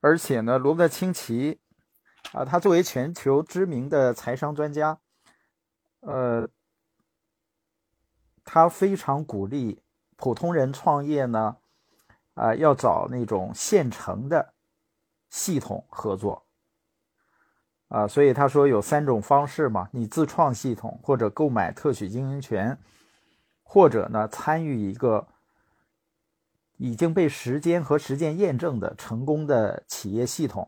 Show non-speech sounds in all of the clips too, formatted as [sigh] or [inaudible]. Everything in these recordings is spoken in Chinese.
而且呢，罗伯特清崎啊，他作为全球知名的财商专家，呃，他非常鼓励普通人创业呢，啊，要找那种现成的系统合作。啊，所以他说有三种方式嘛，你自创系统，或者购买特许经营权，或者呢参与一个已经被时间和实践验证的成功的企业系统，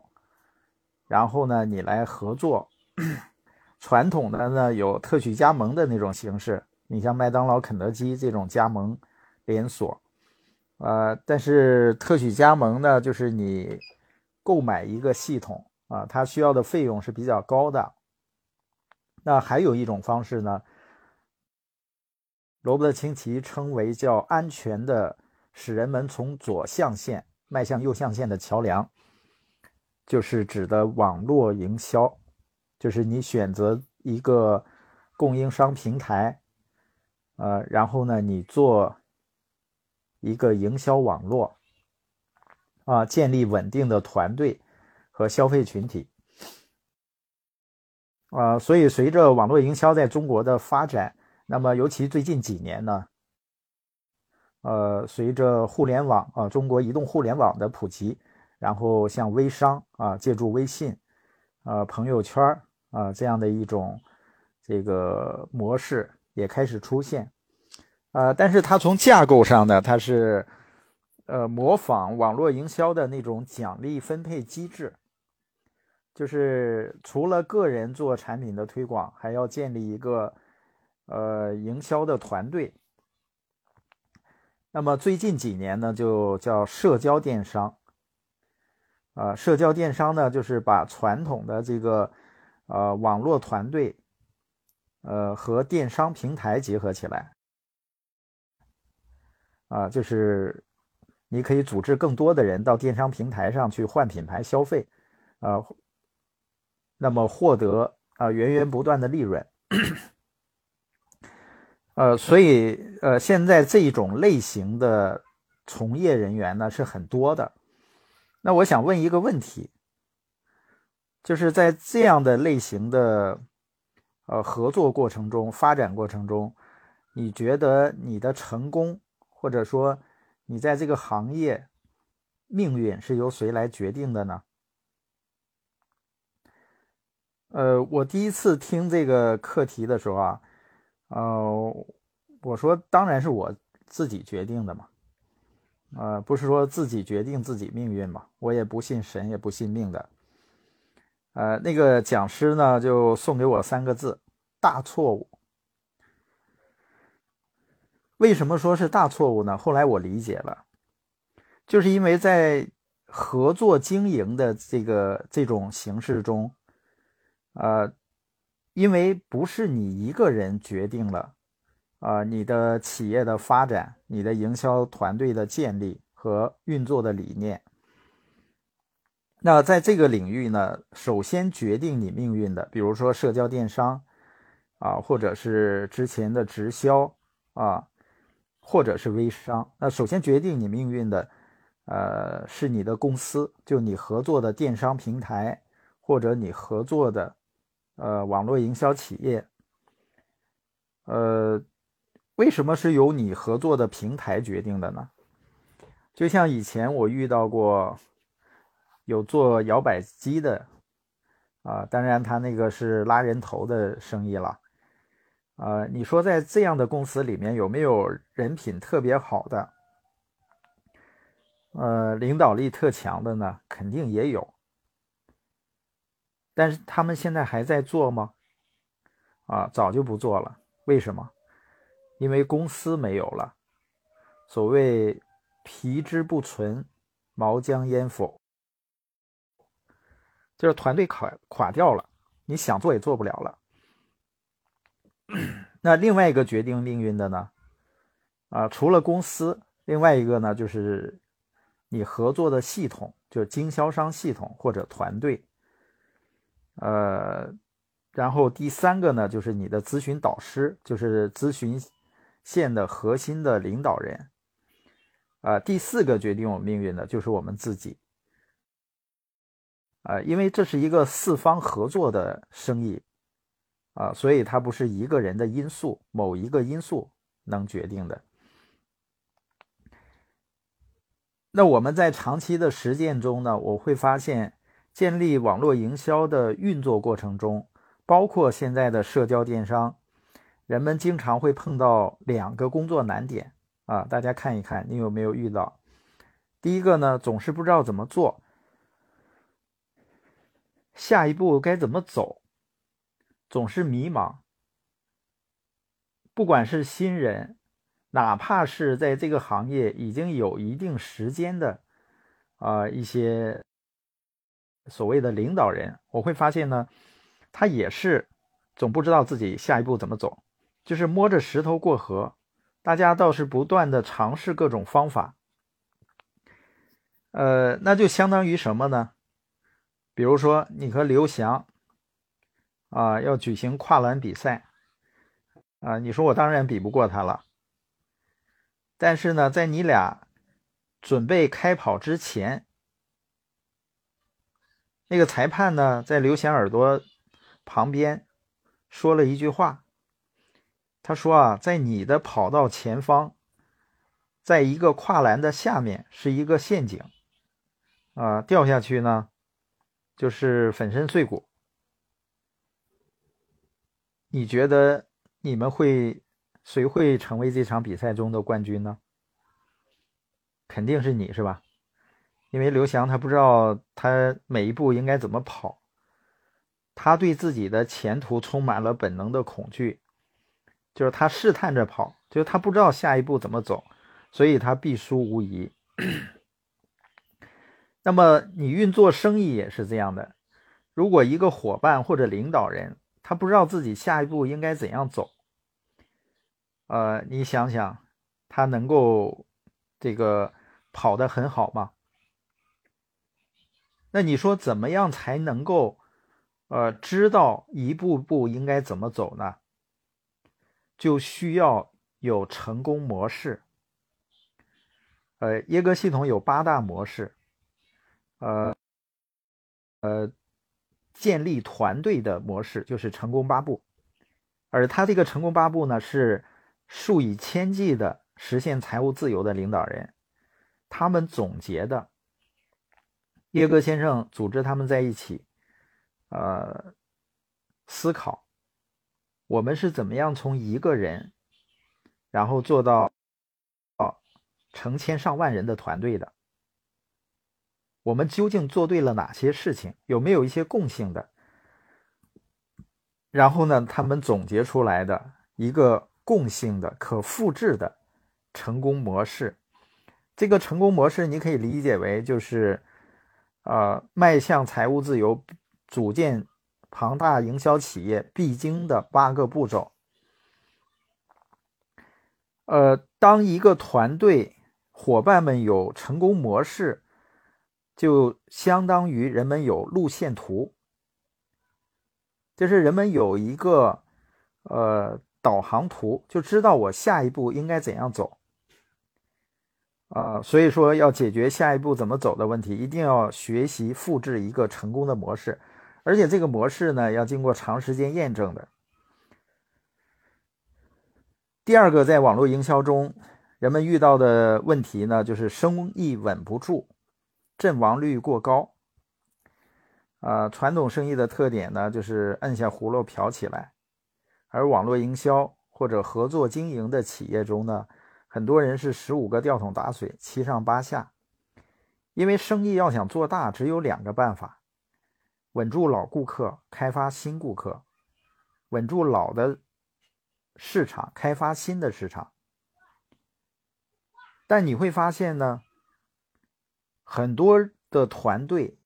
然后呢你来合作。[clears throat] 传统的呢有特许加盟的那种形式，你像麦当劳、肯德基这种加盟连锁，呃，但是特许加盟呢就是你购买一个系统。啊，它需要的费用是比较高的。那还有一种方式呢，罗伯特清崎称为叫安全的，使人们从左象限迈向右象限的桥梁，就是指的网络营销，就是你选择一个供应商平台，呃，然后呢，你做一个营销网络，啊，建立稳定的团队。和消费群体，啊，所以随着网络营销在中国的发展，那么尤其最近几年呢，呃，随着互联网啊，中国移动互联网的普及，然后像微商啊，借助微信，啊，朋友圈啊这样的一种这个模式也开始出现，啊，但是它从架构上呢，它是呃模仿网络营销的那种奖励分配机制。就是除了个人做产品的推广，还要建立一个呃营销的团队。那么最近几年呢，就叫社交电商。啊，社交电商呢，就是把传统的这个呃网络团队，呃和电商平台结合起来。啊，就是你可以组织更多的人到电商平台上去换品牌消费，啊。那么获得啊源源不断的利润，呃，所以呃现在这种类型的从业人员呢是很多的。那我想问一个问题，就是在这样的类型的呃合作过程中、发展过程中，你觉得你的成功，或者说你在这个行业命运是由谁来决定的呢？呃，我第一次听这个课题的时候啊，呃，我说当然是我自己决定的嘛，呃，不是说自己决定自己命运嘛，我也不信神，也不信命的。呃，那个讲师呢就送给我三个字：大错误。为什么说是大错误呢？后来我理解了，就是因为在合作经营的这个这种形式中。呃，因为不是你一个人决定了，啊，你的企业的发展、你的营销团队的建立和运作的理念。那在这个领域呢，首先决定你命运的，比如说社交电商，啊，或者是之前的直销，啊，或者是微商。那首先决定你命运的，呃，是你的公司，就你合作的电商平台，或者你合作的。呃，网络营销企业，呃，为什么是由你合作的平台决定的呢？就像以前我遇到过有做摇摆机的，啊，当然他那个是拉人头的生意了，啊，你说在这样的公司里面有没有人品特别好的，呃，领导力特强的呢？肯定也有。但是他们现在还在做吗？啊，早就不做了。为什么？因为公司没有了。所谓“皮之不存，毛将焉否”，就是团队垮垮掉了，你想做也做不了了。[coughs] 那另外一个决定命运的呢？啊，除了公司，另外一个呢，就是你合作的系统，就是经销商系统或者团队。呃，然后第三个呢，就是你的咨询导师，就是咨询线的核心的领导人。啊，第四个决定我们命运的，就是我们自己。啊，因为这是一个四方合作的生意啊，所以它不是一个人的因素，某一个因素能决定的。那我们在长期的实践中呢，我会发现，建立网络营销的运作过程中，包括现在的社交电商，人们经常会碰到两个工作难点啊，大家看一看，你有没有遇到？第一个呢，总是不知道怎么做。下一步该怎么走，总是迷茫。不管是新人，哪怕是在这个行业已经有一定时间的，啊，一些所谓的领导人，我会发现呢，他也是总不知道自己下一步怎么走，就是摸着石头过河。大家倒是不断的尝试各种方法，呃，那就相当于什么呢？比如说，你和刘翔啊要举行跨栏比赛啊，你说我当然比不过他了。但是呢，在你俩准备开跑之前，那个裁判呢在刘翔耳朵旁边说了一句话，他说啊，在你的跑道前方，在一个跨栏的下面是一个陷阱啊，掉下去呢。就是粉身碎骨，你觉得你们会谁会成为这场比赛中的冠军呢？肯定是你是吧？因为刘翔他不知道他每一步应该怎么跑，他对自己的前途充满了本能的恐惧，就是他试探着跑，就是他不知道下一步怎么走，所以他必输无疑。那么你运作生意也是这样的，如果一个伙伴或者领导人他不知道自己下一步应该怎样走，呃，你想想，他能够这个跑得很好吗？那你说怎么样才能够呃知道一步步应该怎么走呢？就需要有成功模式。呃，耶格系统有八大模式。呃，呃，建立团队的模式就是成功八步，而他这个成功八步呢，是数以千计的实现财务自由的领导人他们总结的。耶格先生组织他们在一起，呃，思考我们是怎么样从一个人，然后做到哦成千上万人的团队的。我们究竟做对了哪些事情？有没有一些共性的？然后呢，他们总结出来的一个共性的、可复制的成功模式。这个成功模式，你可以理解为就是，呃，迈向财务自由、组建庞大营销企业必经的八个步骤。呃，当一个团队伙伴们有成功模式。就相当于人们有路线图，就是人们有一个呃导航图，就知道我下一步应该怎样走。啊，所以说要解决下一步怎么走的问题，一定要学习复制一个成功的模式，而且这个模式呢要经过长时间验证的。第二个，在网络营销中，人们遇到的问题呢，就是生意稳不住。阵亡率过高，啊，传统生意的特点呢，就是按下葫芦瓢起来，而网络营销或者合作经营的企业中呢，很多人是十五个吊桶打水，七上八下。因为生意要想做大，只有两个办法：稳住老顾客，开发新顾客；稳住老的市场，开发新的市场。但你会发现呢？很多的团队，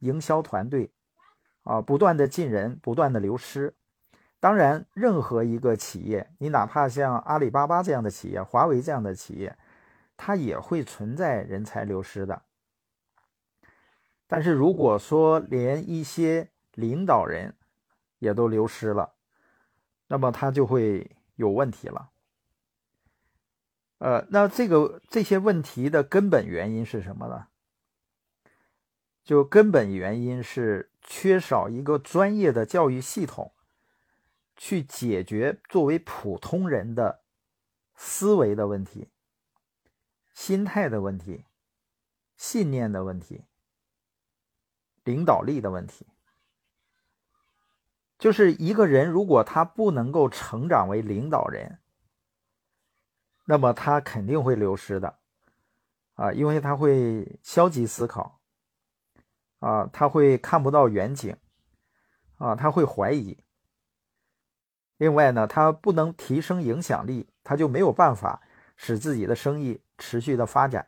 营销团队啊，不断的进人，不断的流失。当然，任何一个企业，你哪怕像阿里巴巴这样的企业，华为这样的企业，它也会存在人才流失的。但是如果说连一些领导人也都流失了，那么它就会有问题了。呃，那这个这些问题的根本原因是什么呢？就根本原因是缺少一个专业的教育系统，去解决作为普通人的思维的问题、心态的问题、信念的问题、领导力的问题。就是一个人如果他不能够成长为领导人，那么他肯定会流失的，啊，因为他会消极思考。啊，他会看不到远景，啊，他会怀疑。另外呢，他不能提升影响力，他就没有办法使自己的生意持续的发展。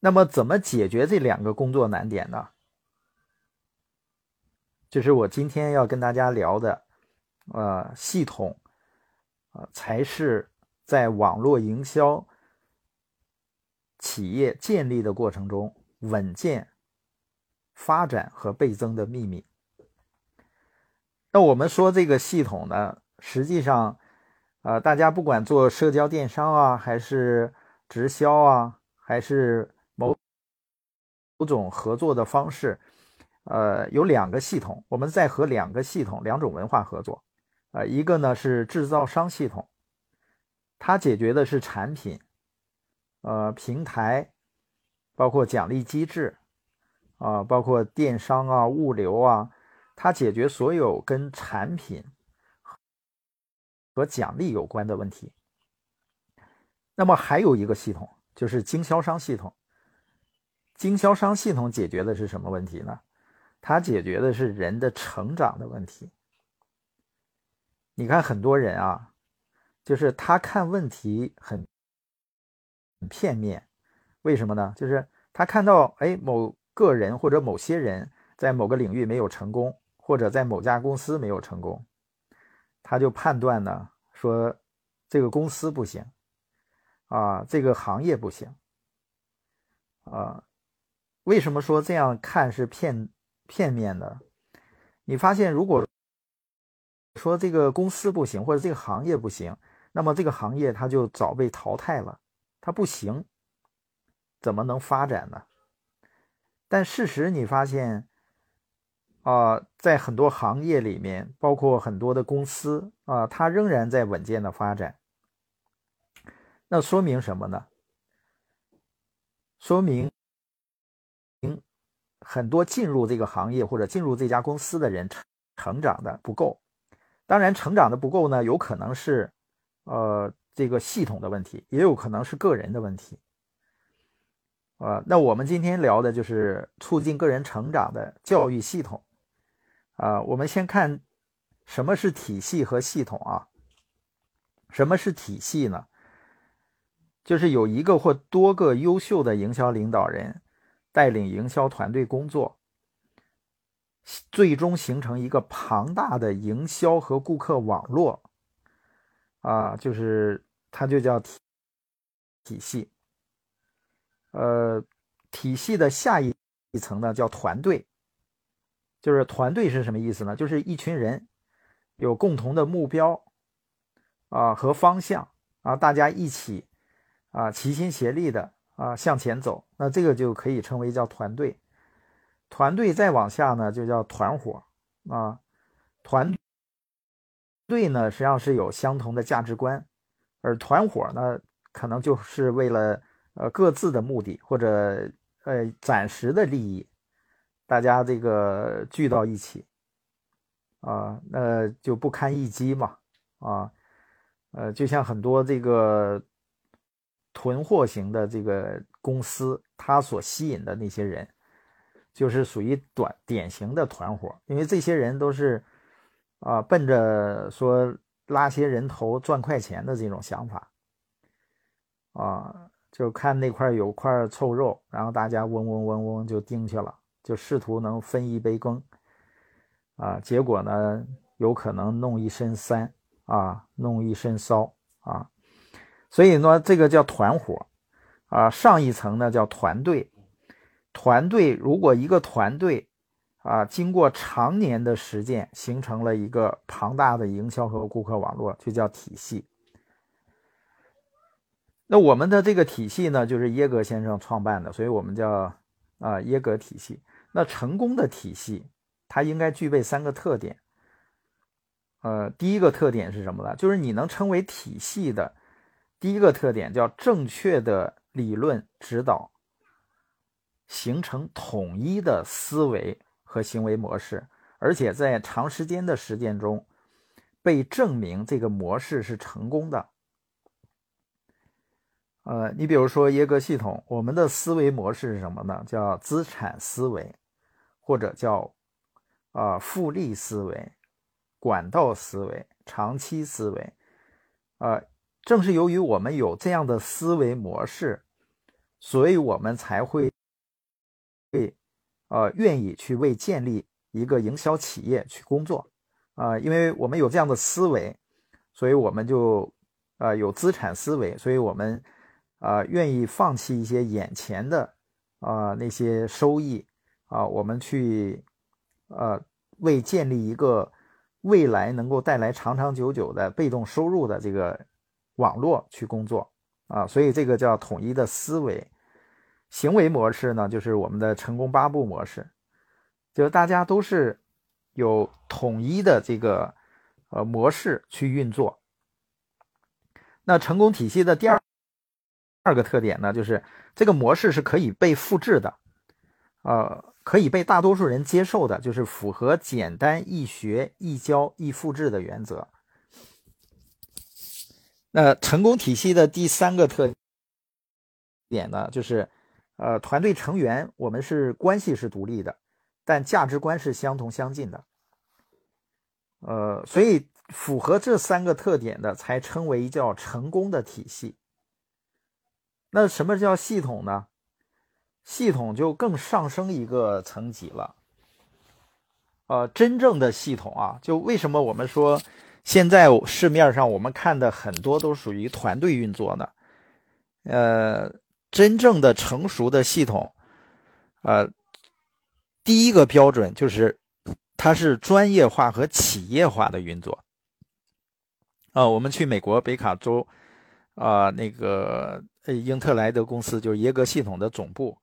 那么，怎么解决这两个工作难点呢？就是我今天要跟大家聊的，呃，系统，呃，才是在网络营销企业建立的过程中。稳健发展和倍增的秘密。那我们说这个系统呢，实际上，呃，大家不管做社交电商啊，还是直销啊，还是某某种合作的方式，呃，有两个系统，我们在和两个系统、两种文化合作。呃，一个呢是制造商系统，它解决的是产品，呃，平台。包括奖励机制，啊，包括电商啊、物流啊，它解决所有跟产品和奖励有关的问题。那么还有一个系统，就是经销商系统。经销商系统解决的是什么问题呢？它解决的是人的成长的问题。你看很多人啊，就是他看问题很很片面。为什么呢？就是他看到，哎，某个人或者某些人在某个领域没有成功，或者在某家公司没有成功，他就判断呢，说这个公司不行，啊，这个行业不行，啊，为什么说这样看是片片面的？你发现，如果说这个公司不行，或者这个行业不行，那么这个行业它就早被淘汰了，它不行。怎么能发展呢？但事实你发现，啊，在很多行业里面，包括很多的公司啊，它仍然在稳健的发展。那说明什么呢？说明，很多进入这个行业或者进入这家公司的人成成长的不够。当然，成长的不够呢，有可能是，呃，这个系统的问题，也有可能是个人的问题。啊，那我们今天聊的就是促进个人成长的教育系统。啊，我们先看什么是体系和系统啊？什么是体系呢？就是有一个或多个优秀的营销领导人带领营销团队工作，最终形成一个庞大的营销和顾客网络。啊，就是它就叫体体系。呃，体系的下一一层呢，叫团队。就是团队是什么意思呢？就是一群人有共同的目标啊和方向啊，大家一起啊齐心协力的啊向前走。那这个就可以称为叫团队。团队再往下呢，就叫团伙啊。团队呢，实际上是有相同的价值观，而团伙呢，可能就是为了。呃，各自的目的或者呃暂时的利益，大家这个聚到一起啊，那就不堪一击嘛啊，呃，就像很多这个囤货型的这个公司，它所吸引的那些人，就是属于短典型的团伙，因为这些人都是啊奔着说拉些人头赚快钱的这种想法啊。就看那块有块臭肉，然后大家嗡嗡嗡嗡就盯去了，就试图能分一杯羹，啊，结果呢有可能弄一身膻啊，弄一身骚啊，所以呢这个叫团伙啊，上一层呢叫团队，团队如果一个团队啊经过常年的实践，形成了一个庞大的营销和顾客网络，就叫体系。那我们的这个体系呢，就是耶格先生创办的，所以我们叫啊，耶格体系。那成功的体系，它应该具备三个特点。呃，第一个特点是什么呢？就是你能称为体系的，第一个特点叫正确的理论指导，形成统一的思维和行为模式，而且在长时间的实践中被证明这个模式是成功的。呃，你比如说耶格系统，我们的思维模式是什么呢？叫资产思维，或者叫啊复利思维。管道思维、长期思维，啊，正是由于我们有这样的思维模式，所以我们才会，会，呃，愿意去为建立一个营销企业去工作，啊，因为我们有这样的思维，所以我们就，啊，有资产思维，所以我们，啊，愿意放弃一些眼前的，啊，那些收益，啊，我们去，呃，为建立一个。未来能够带来长长久久的被动收入的这个网络去工作啊，所以这个叫统一的思维行为模式呢，就是我们的成功八步模式，就是大家都是有统一的这个呃模式去运作。那成功体系的第二二个特点呢，就是这个模式是可以被复制的，呃。可以被大多数人接受的，就是符合简单易学、易教、易复制的原则。那成功体系的第三个特点呢，就是呃，团队成员我们是关系是独立的，但价值观是相同相近的。呃，所以符合这三个特点的，才称为叫成功的体系。那什么叫系统呢？系统就更上升一个层级了，呃，真正的系统啊，就为什么我们说现在市面上我们看的很多都属于团队运作呢？呃，真正的成熟的系统，呃，第一个标准就是它是专业化和企业化的运作。啊，我们去美国北卡州，啊，那个英特莱德公司就是耶格系统的总部。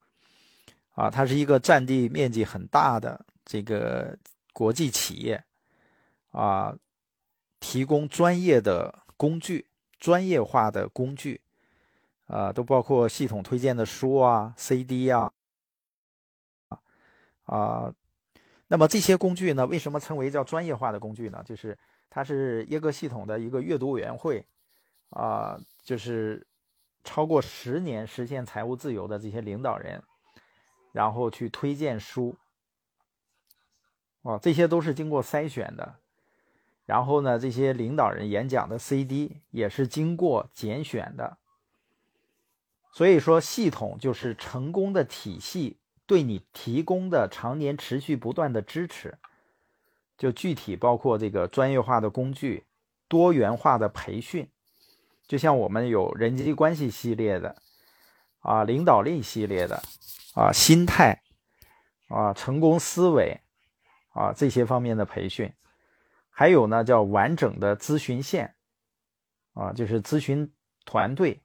啊，它是一个占地面积很大的这个国际企业，啊，提供专业的工具、专业化的工具，啊，都包括系统推荐的书啊、CD 啊，啊，那么这些工具呢，为什么称为叫专业化的工具呢？就是它是耶格系统的一个阅读委员会，啊，就是超过十年实现财务自由的这些领导人。然后去推荐书，哦，这些都是经过筛选的。然后呢，这些领导人演讲的 CD 也是经过拣选的。所以说，系统就是成功的体系对你提供的常年持续不断的支持。就具体包括这个专业化的工具、多元化的培训，就像我们有人际关系系列的，啊，领导力系列的。啊，心态，啊，成功思维，啊，这些方面的培训，还有呢，叫完整的咨询线，啊，就是咨询团队，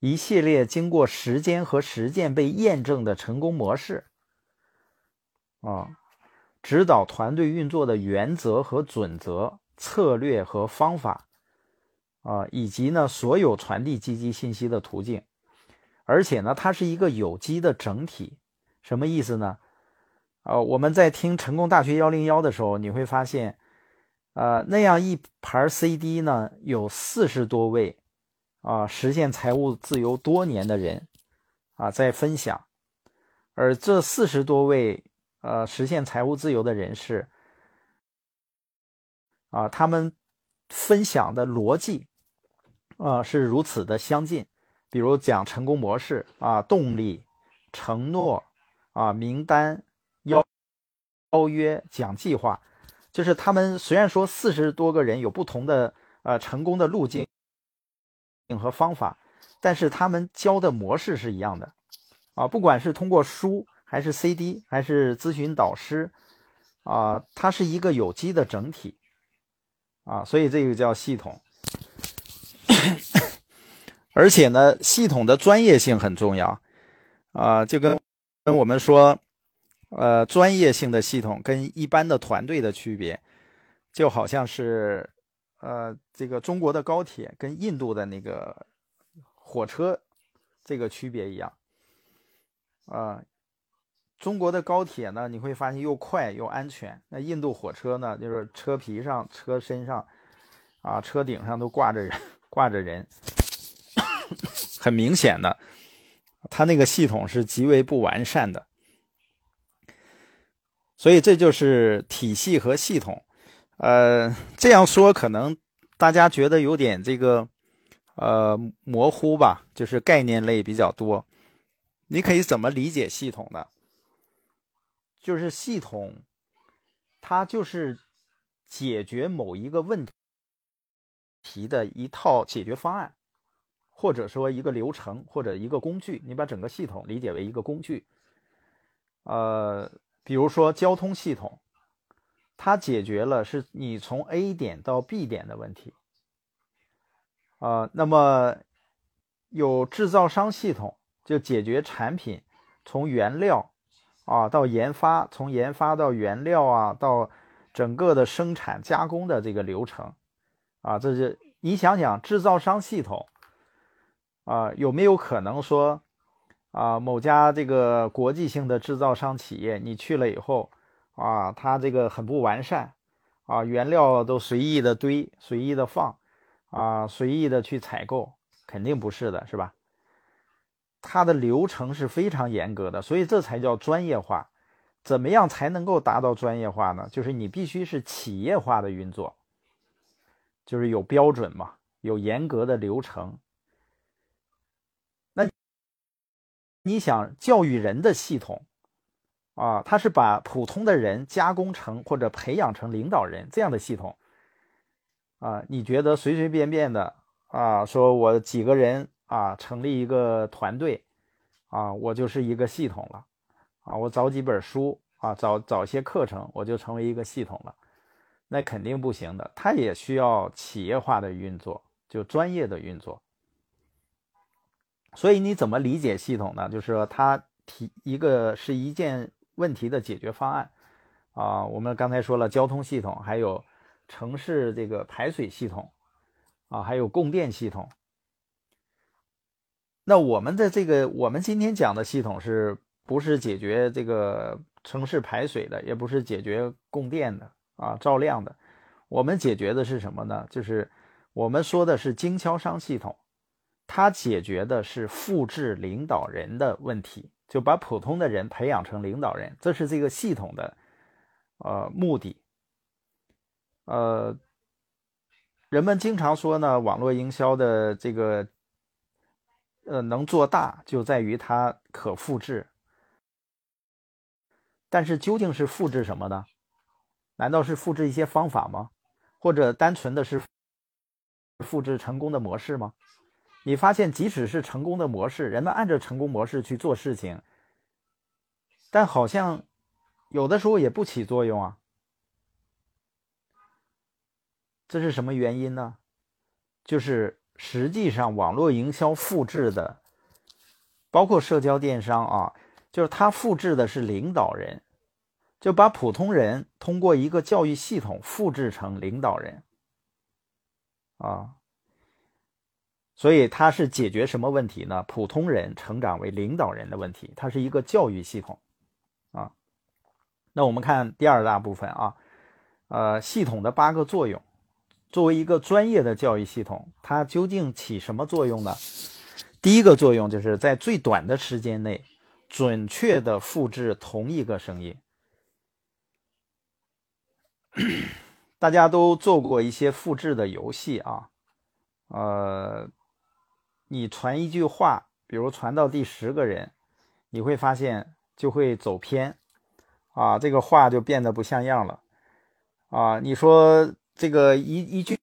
一系列经过时间和实践被验证的成功模式，啊，指导团队运作的原则和准则、策略和方法，啊，以及呢，所有传递积极信息的途径。而且呢，它是一个有机的整体，什么意思呢？呃，我们在听成功大学幺零幺的时候，你会发现，呃，那样一盘 CD 呢，有四十多位啊实现财务自由多年的人啊在分享，而这四十多位呃实现财务自由的人士啊，他们分享的逻辑啊是如此的相近。比如讲成功模式啊，动力、承诺啊，名单、邀邀约、讲计划，就是他们虽然说四十多个人有不同的呃成功的路径和方法，但是他们教的模式是一样的。啊，不管是通过书还是 CD 还是咨询导师啊，它是一个有机的整体。啊，所以这个叫系统。而且呢，系统的专业性很重要，啊，就跟跟我们说，呃，专业性的系统跟一般的团队的区别，就好像是，呃，这个中国的高铁跟印度的那个火车这个区别一样，啊，中国的高铁呢，你会发现又快又安全，那印度火车呢，就是车皮上、车身上，啊，车顶上都挂着人，挂着人，[laughs] 很明显的。它那个系统是极为不完善的，所以这就是体系和系统。呃，这样说可能大家觉得有点这个呃模糊吧，就是概念类比较多。你可以怎么理解系统呢？就是系统，它就是解决某一个问题的一套解决方案。或者说一个流程或者一个工具，你把整个系统理解为一个工具。呃，比如说交通系统，它解决了是你从 A 点到 B 点的问题。啊，那么有制造商系统，就解决产品从原料啊到研发，从研发到原料啊到整个的生产加工的这个流程。啊，这是你想想制造商系统。啊，有没有可能说，啊，某家这个国际性的制造商企业，你去了以后，啊，它这个很不完善，啊，原料都随意的堆，随意的放，啊，随意的去采购，肯定不是的，是吧？它的流程是非常严格的，所以这才叫专业化。怎么样才能够达到专业化呢？就是你必须是企业化的运作，就是有标准嘛，有严格的流程。你想教育人的系统啊，它是把普通的人加工成或者培养成领导人这样的系统啊？你觉得随随便便的啊，说我几个人啊成立一个团队啊，我就是一个系统了啊？我找几本书啊，找找些课程，我就成为一个系统了？那肯定不行的，它也需要企业化的运作，就专业的运作。所以你怎么理解系统呢？就是说，它提一个是一件问题的解决方案啊。我们刚才说了交通系统，还有城市这个排水系统啊，还有供电系统。那我们的这个，我们今天讲的系统是不是解决这个城市排水的，也不是解决供电的啊，照亮的。我们解决的是什么呢？就是我们说的是经销商系统。它解决的是复制领导人的问题，就把普通的人培养成领导人，这是这个系统的呃目的。呃，人们经常说呢，网络营销的这个呃能做大，就在于它可复制。但是究竟是复制什么呢？难道是复制一些方法吗？或者单纯的是复制成功的模式吗？你发现，即使是成功的模式，人们按照成功模式去做事情，但好像有的时候也不起作用啊。这是什么原因呢？就是实际上网络营销复制的，包括社交电商啊，就是它复制的是领导人，就把普通人通过一个教育系统复制成领导人啊。所以它是解决什么问题呢？普通人成长为领导人的问题，它是一个教育系统，啊。那我们看第二大部分啊，呃，系统的八个作用。作为一个专业的教育系统，它究竟起什么作用呢？第一个作用就是在最短的时间内，准确的复制同一个声音。[coughs] 大家都做过一些复制的游戏啊，呃。你传一句话，比如传到第十个人，你会发现就会走偏，啊，这个话就变得不像样了，啊，你说这个一一句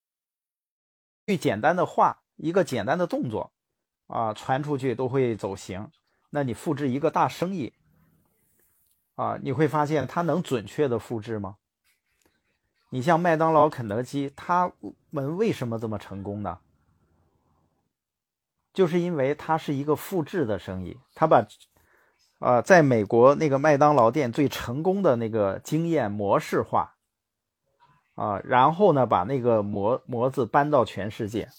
句简单的话，一个简单的动作，啊，传出去都会走形。那你复制一个大生意，啊，你会发现它能准确的复制吗？你像麦当劳、肯德基，他们为什么这么成功呢？就是因为它是一个复制的生意，他把啊，在美国那个麦当劳店最成功的那个经验模式化，啊，然后呢，把那个模模子搬到全世界。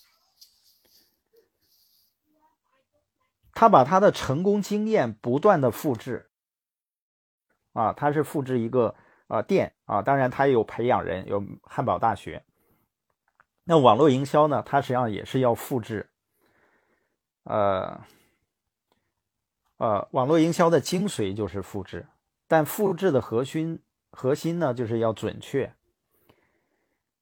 他把他的成功经验不断的复制，啊，他是复制一个啊店啊，当然他也有培养人，有汉堡大学。那网络营销呢，它实际上也是要复制，呃，呃，网络营销的精髓就是复制，但复制的核心核心呢，就是要准确。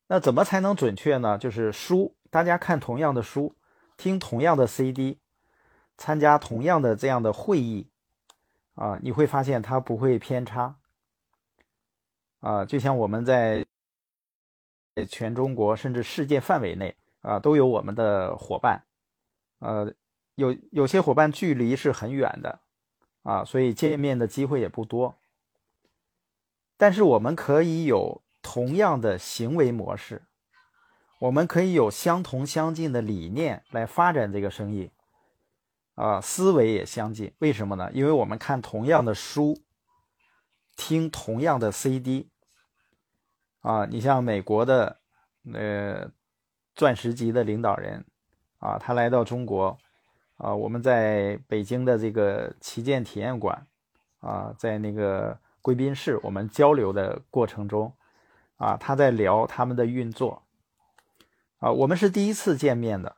那怎么才能准确呢？就是书，大家看同样的书，听同样的 CD。参加同样的这样的会议，啊，你会发现它不会偏差，啊，就像我们在全中国甚至世界范围内啊，都有我们的伙伴，呃，有有些伙伴距离是很远的，啊，所以见面的机会也不多，但是我们可以有同样的行为模式，我们可以有相同相近的理念来发展这个生意。啊，思维也相近，为什么呢？因为我们看同样的书，听同样的 CD。啊，你像美国的呃钻石级的领导人啊，他来到中国啊，我们在北京的这个旗舰体验馆啊，在那个贵宾室，我们交流的过程中啊，他在聊他们的运作啊，我们是第一次见面的。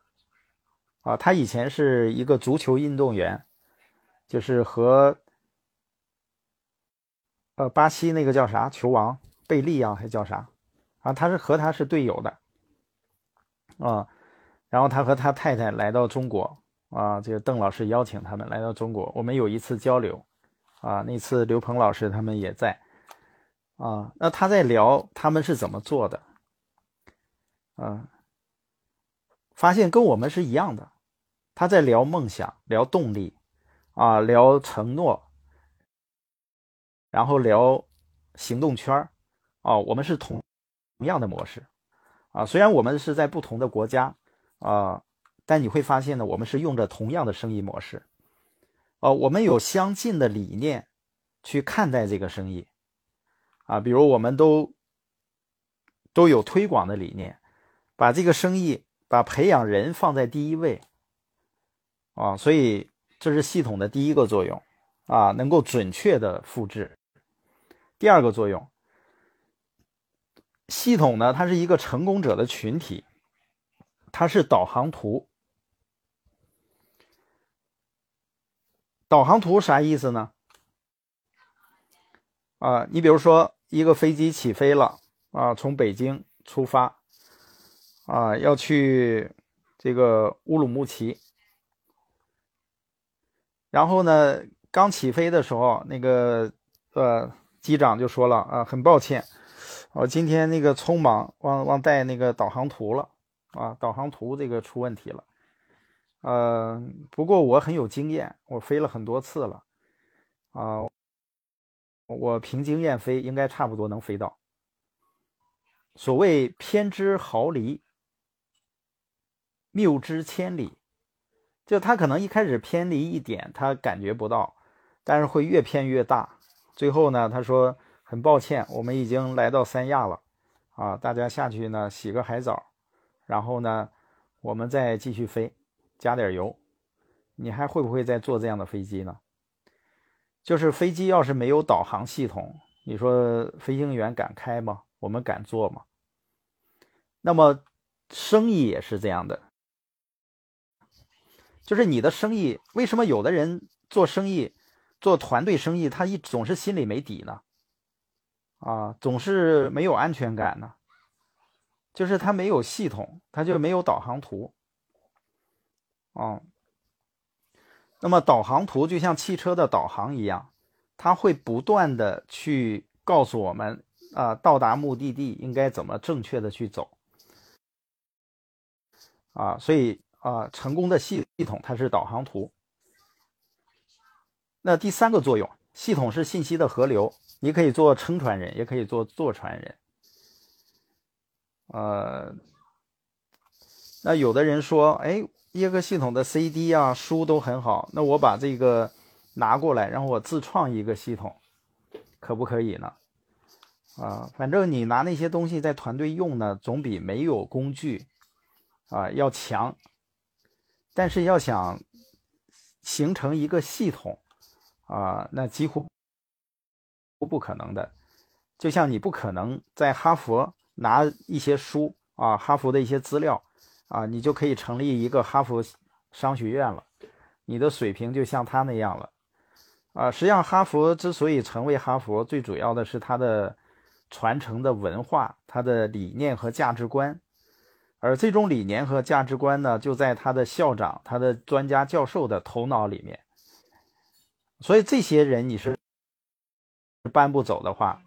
啊，他以前是一个足球运动员，就是和呃巴西那个叫啥球王贝利啊，还叫啥啊？他是和他是队友的啊。然后他和他太太来到中国啊，这个邓老师邀请他们来到中国，我们有一次交流啊。那次刘鹏老师他们也在啊。那他在聊他们是怎么做的啊？发现跟我们是一样的。他在聊梦想，聊动力，啊，聊承诺，然后聊行动圈，啊，我们是同同样的模式，啊，虽然我们是在不同的国家，啊，但你会发现呢，我们是用着同样的生意模式，哦，我们有相近的理念去看待这个生意，啊，比如我们都都有推广的理念，把这个生意，把培养人放在第一位。啊，所以这是系统的第一个作用，啊，能够准确的复制。第二个作用，系统呢，它是一个成功者的群体，它是导航图。导航图啥意思呢？啊，你比如说一个飞机起飞了，啊，从北京出发，啊，要去这个乌鲁木齐。然后呢，刚起飞的时候，那个呃机长就说了啊，很抱歉，我今天那个匆忙忘忘带那个导航图了啊，导航图这个出问题了。呃，不过我很有经验，我飞了很多次了啊，我凭经验飞应该差不多能飞到。所谓偏之毫厘，谬之千里。就他可能一开始偏离一点，他感觉不到，但是会越偏越大。最后呢，他说很抱歉，我们已经来到三亚了，啊，大家下去呢洗个海澡，然后呢，我们再继续飞，加点油。你还会不会再坐这样的飞机呢？就是飞机要是没有导航系统，你说飞行员敢开吗？我们敢坐吗？那么生意也是这样的。就是你的生意，为什么有的人做生意、做团队生意，他一总是心里没底呢？啊，总是没有安全感呢？就是他没有系统，他就没有导航图。哦，那么导航图就像汽车的导航一样，它会不断的去告诉我们啊，到达目的地应该怎么正确的去走。啊，所以。啊，成功的系系统它是导航图。那第三个作用，系统是信息的河流，你可以做撑船人，也可以做坐船人。呃，那有的人说，哎，一个系统的 CD 啊，书都很好，那我把这个拿过来，然后我自创一个系统，可不可以呢？啊，反正你拿那些东西在团队用呢，总比没有工具啊要强。但是要想形成一个系统啊，那几乎不可能的。就像你不可能在哈佛拿一些书啊，哈佛的一些资料啊，你就可以成立一个哈佛商学院了，你的水平就像他那样了啊。实际上，哈佛之所以成为哈佛，最主要的是它的传承的文化、它的理念和价值观。而这种理念和价值观呢，就在他的校长、他的专家教授的头脑里面。所以这些人你是搬不走的话，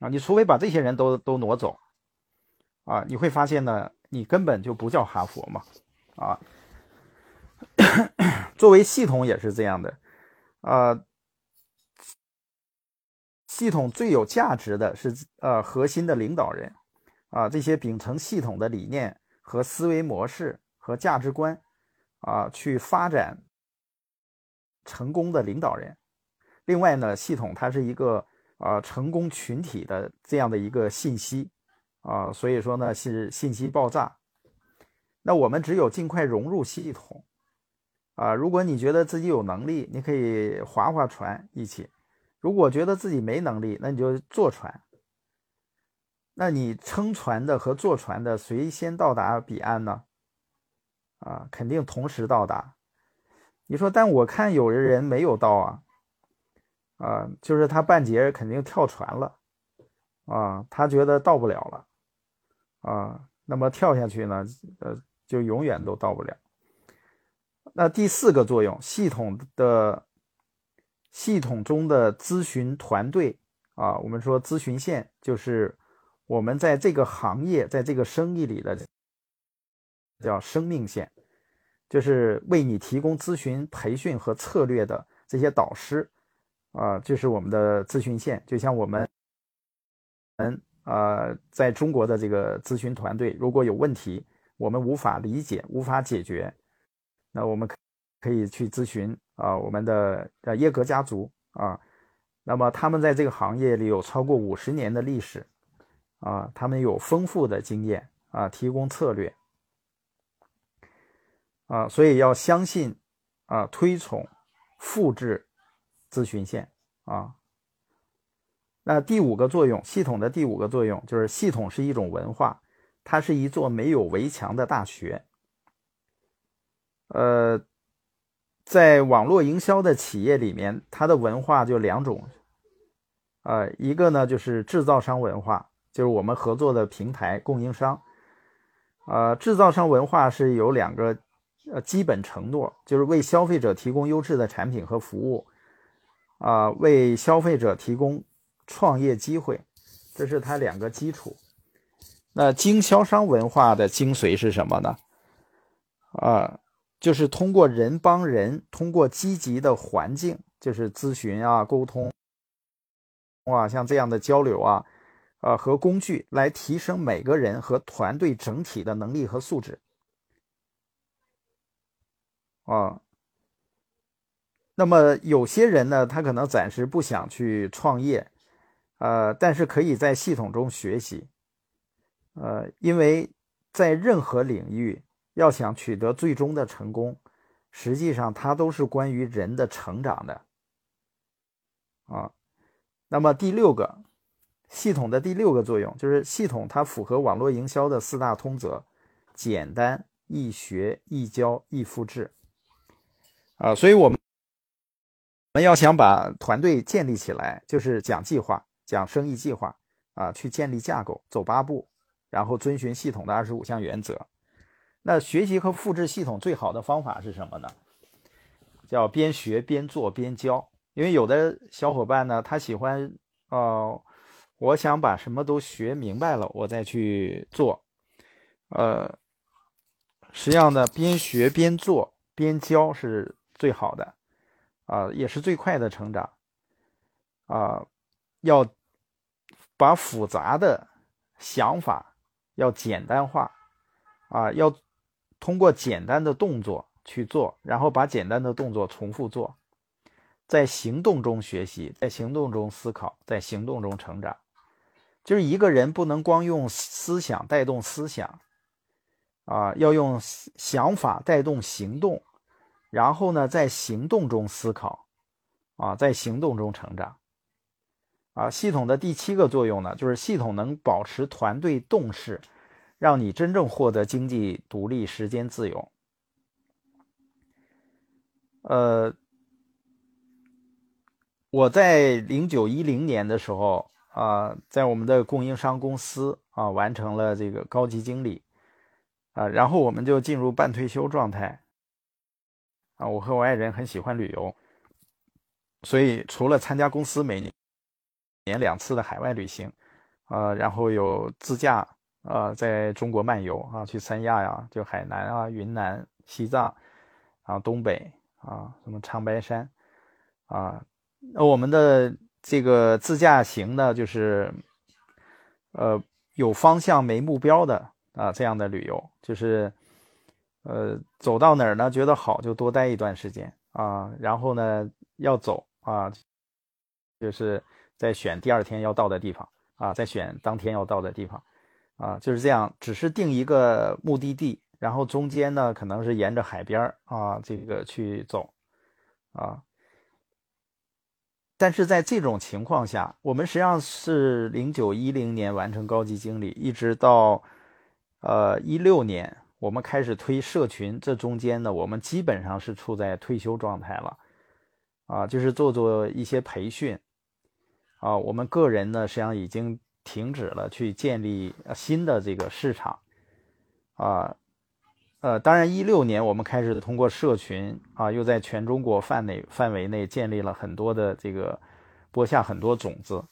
啊，你除非把这些人都都挪走，啊，你会发现呢，你根本就不叫哈佛嘛，啊，[coughs] 作为系统也是这样的，啊，系统最有价值的是呃核心的领导人，啊，这些秉承系统的理念。和思维模式和价值观，啊，去发展成功的领导人。另外呢，系统它是一个啊成功群体的这样的一个信息啊，所以说呢是信息爆炸。那我们只有尽快融入系统啊。如果你觉得自己有能力，你可以划划船一起；如果觉得自己没能力，那你就坐船。那你撑船的和坐船的谁先到达彼岸呢？啊，肯定同时到达。你说，但我看有的人没有到啊，啊，就是他半截肯定跳船了，啊，他觉得到不了了，啊，那么跳下去呢，呃，就永远都到不了。那第四个作用，系统的系统中的咨询团队啊，我们说咨询线就是。我们在这个行业，在这个生意里的叫生命线，就是为你提供咨询、培训和策略的这些导师啊，就是我们的咨询线。就像我们，嗯啊，在中国的这个咨询团队，如果有问题，我们无法理解、无法解决，那我们可以去咨询啊，我们的呃耶格家族啊，那么他们在这个行业里有超过五十年的历史。啊，他们有丰富的经验啊，提供策略啊，所以要相信啊，推崇复制咨询线啊。那第五个作用，系统的第五个作用就是系统是一种文化，它是一座没有围墙的大学。呃，在网络营销的企业里面，它的文化就两种，呃，一个呢就是制造商文化。就是我们合作的平台供应商，呃，制造商文化是有两个呃基本承诺，就是为消费者提供优质的产品和服务，啊，为消费者提供创业机会，这是它两个基础。那经销商文化的精髓是什么呢？啊，就是通过人帮人，通过积极的环境，就是咨询啊、沟通哇，像这样的交流啊。呃，和工具来提升每个人和团队整体的能力和素质。啊，那么有些人呢，他可能暂时不想去创业，呃，但是可以在系统中学习。呃，因为在任何领域，要想取得最终的成功，实际上它都是关于人的成长的。啊，那么第六个。系统的第六个作用就是系统，它符合网络营销的四大通则：简单、易学、易教、易复制。啊，所以我们我们要想把团队建立起来，就是讲计划、讲生意计划啊，去建立架构，走八步，然后遵循系统的二十五项原则。那学习和复制系统最好的方法是什么呢？叫边学边做边教。因为有的小伙伴呢，他喜欢哦。我想把什么都学明白了，我再去做。呃，实际上呢，边学边做边教是最好的，啊，也是最快的成长。啊，要把复杂的想法要简单化，啊，要通过简单的动作去做，然后把简单的动作重复做。在行动中学习，在行动中思考，在行动中成长。就是一个人不能光用思想带动思想，啊，要用想法带动行动，然后呢，在行动中思考，啊，在行动中成长。啊，系统的第七个作用呢，就是系统能保持团队动势，让你真正获得经济独立、时间自由。呃，我在零九一零年的时候啊，在我们的供应商公司啊，完成了这个高级经理啊，然后我们就进入半退休状态啊。我和我爱人很喜欢旅游，所以除了参加公司每年年两次的海外旅行，啊，然后有自驾啊，在中国漫游啊，去三亚呀，就海南啊、云南、西藏啊、东北啊，什么长白山啊，那我们的这个自驾行呢，就是呃有方向没目标的啊这样的旅游，就是呃走到哪儿呢，觉得好就多待一段时间啊，然后呢要走啊，就是。再选第二天要到的地方啊，再选当天要到的地方，啊，就是这样，只是定一个目的地，然后中间呢可能是沿着海边啊，这个去走，啊，但是在这种情况下，我们实际上是零九一零年完成高级经理，一直到呃一六年我们开始推社群，这中间呢，我们基本上是处在退休状态了，啊，就是做做一些培训。啊，我们个人呢，实际上已经停止了去建立新的这个市场，啊，呃，当然，一六年我们开始通过社群啊，又在全中国范内范围内建立了很多的这个播下很多种子，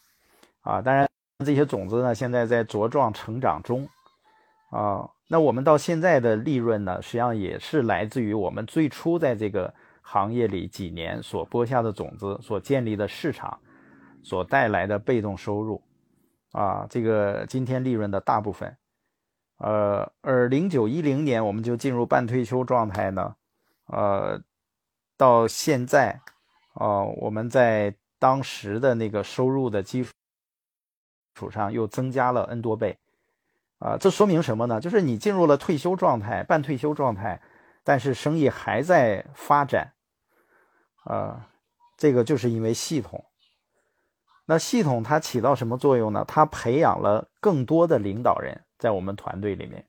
啊，当然这些种子呢，现在在茁壮成长中，啊，那我们到现在的利润呢，实际上也是来自于我们最初在这个行业里几年所播下的种子所建立的市场。所带来的被动收入，啊，这个今天利润的大部分，呃，而零九一零年我们就进入半退休状态呢，呃，到现在，啊，我们在当时的那个收入的基础上又增加了 n 多倍，啊，这说明什么呢？就是你进入了退休状态、半退休状态，但是生意还在发展，啊，这个就是因为系统。那系统它起到什么作用呢？它培养了更多的领导人在我们团队里面。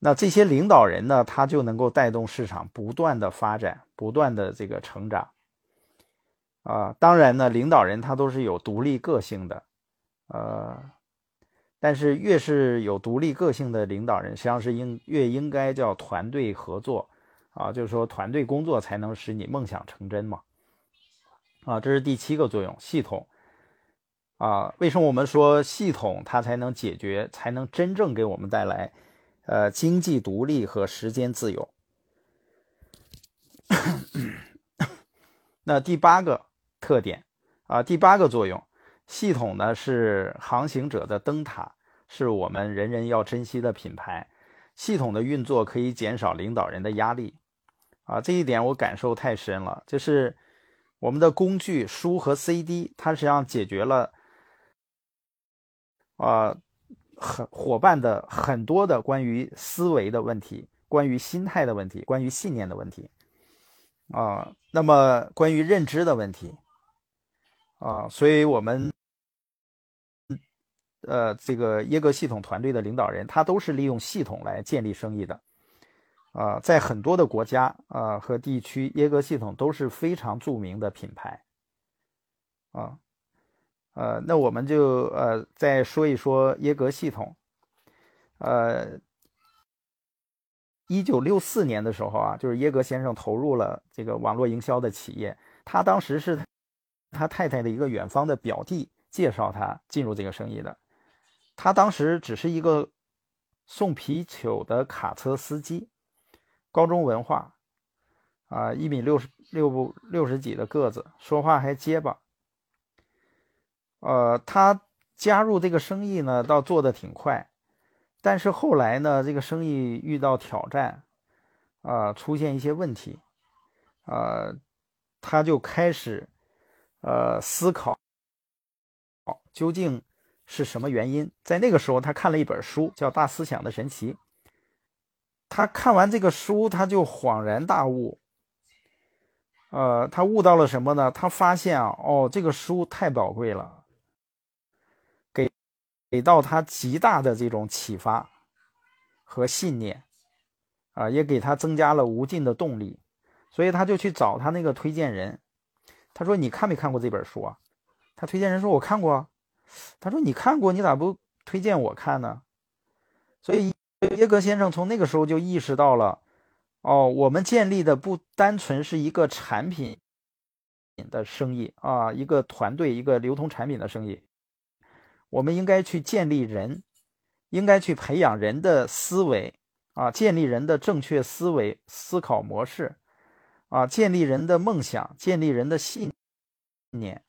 那这些领导人呢，他就能够带动市场不断的发展，不断的这个成长。啊，当然呢，领导人他都是有独立个性的，呃，但是越是有独立个性的领导人，实际上是应越应该叫团队合作啊，就是说团队工作才能使你梦想成真嘛。啊，这是第七个作用，系统。啊，为什么我们说系统它才能解决，才能真正给我们带来，呃，经济独立和时间自由？[coughs] 那第八个特点啊，第八个作用，系统呢是航行者的灯塔，是我们人人要珍惜的品牌。系统的运作可以减少领导人的压力，啊，这一点我感受太深了。就是我们的工具书和 CD，它实际上解决了。啊，很伙伴的很多的关于思维的问题，关于心态的问题，关于信念的问题，啊，那么关于认知的问题，啊，所以我们，呃，这个耶格系统团队的领导人，他都是利用系统来建立生意的，啊，在很多的国家啊和地区，耶格系统都是非常著名的品牌，啊。呃，那我们就呃再说一说耶格系统。呃，一九六四年的时候啊，就是耶格先生投入了这个网络营销的企业。他当时是他太太的一个远方的表弟介绍他进入这个生意的。他当时只是一个送啤酒的卡车司机，高中文化，啊，一米六十六不六十几的个子，说话还结巴。呃，他加入这个生意呢，倒做的挺快，但是后来呢，这个生意遇到挑战，啊，出现一些问题，啊，他就开始呃思考，究竟是什么原因？在那个时候，他看了一本书，叫《大思想的神奇》。他看完这个书，他就恍然大悟。呃，他悟到了什么呢？他发现啊，哦，这个书太宝贵了，给到他极大的这种启发和信念，啊，也给他增加了无尽的动力，所以他就去找他那个推荐人，他说：“你看没看过这本书啊？”他推荐人说：“我看过啊。”他说：“你看过，你咋不推荐我看呢？”所以耶格先生从那个时候就意识到了。哦，我们建立的不单纯是一个产品的生意啊，一个团队，一个流通产品的生意。我们应该去建立人，应该去培养人的思维啊，建立人的正确思维思考模式啊，建立人的梦想，建立人的信念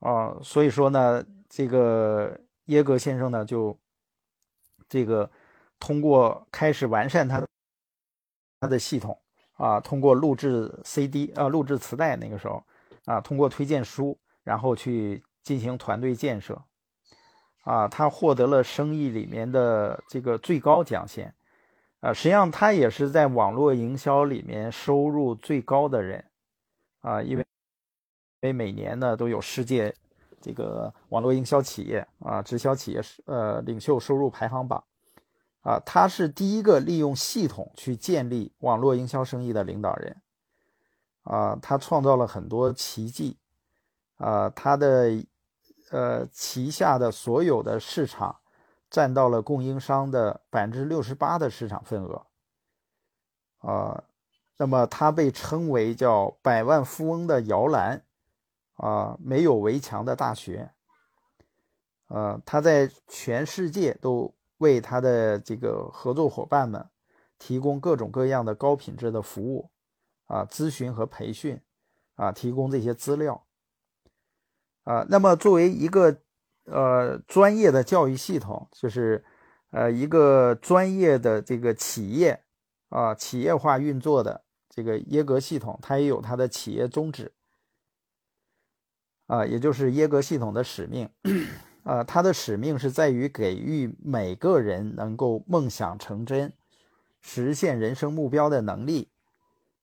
啊。所以说呢，这个耶格先生呢，就这个通过开始完善他的。他的系统啊，通过录制 CD 啊，录制磁带，那个时候啊，通过推荐书，然后去进行团队建设啊，他获得了生意里面的这个最高奖项啊。实际上，他也是在网络营销里面收入最高的人啊，因为因为每年呢都有世界这个网络营销企业啊，直销企业呃领袖收入排行榜。啊，他是第一个利用系统去建立网络营销生意的领导人。啊，他创造了很多奇迹。啊，他的呃旗下的所有的市场占到了供应商的百分之六十八的市场份额。啊，那么他被称为叫百万富翁的摇篮。啊，没有围墙的大学。呃，他在全世界都。为他的这个合作伙伴们提供各种各样的高品质的服务，啊，咨询和培训，啊，提供这些资料，啊，那么作为一个呃专业的教育系统，就是呃一个专业的这个企业啊企业化运作的这个耶格系统，它也有它的企业宗旨，啊，也就是耶格系统的使命。呃，它的使命是在于给予每个人能够梦想成真、实现人生目标的能力。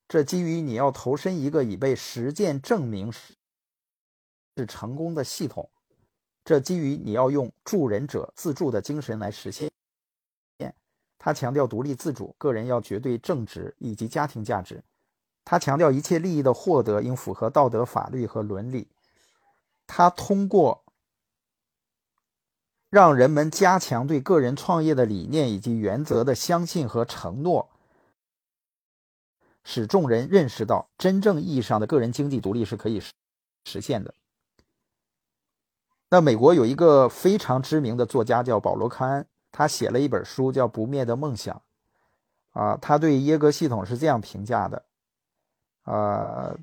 这基于你要投身一个已被实践证明是是成功的系统。这基于你要用助人者自助的精神来实现。他强调独立自主，个人要绝对正直以及家庭价值。他强调一切利益的获得应符合道德、法律和伦理。他通过。让人们加强对个人创业的理念以及原则的相信和承诺，使众人认识到真正意义上的个人经济独立是可以实实现的。那美国有一个非常知名的作家叫保罗·康恩，他写了一本书叫《不灭的梦想》。啊，他对耶格系统是这样评价的。啊，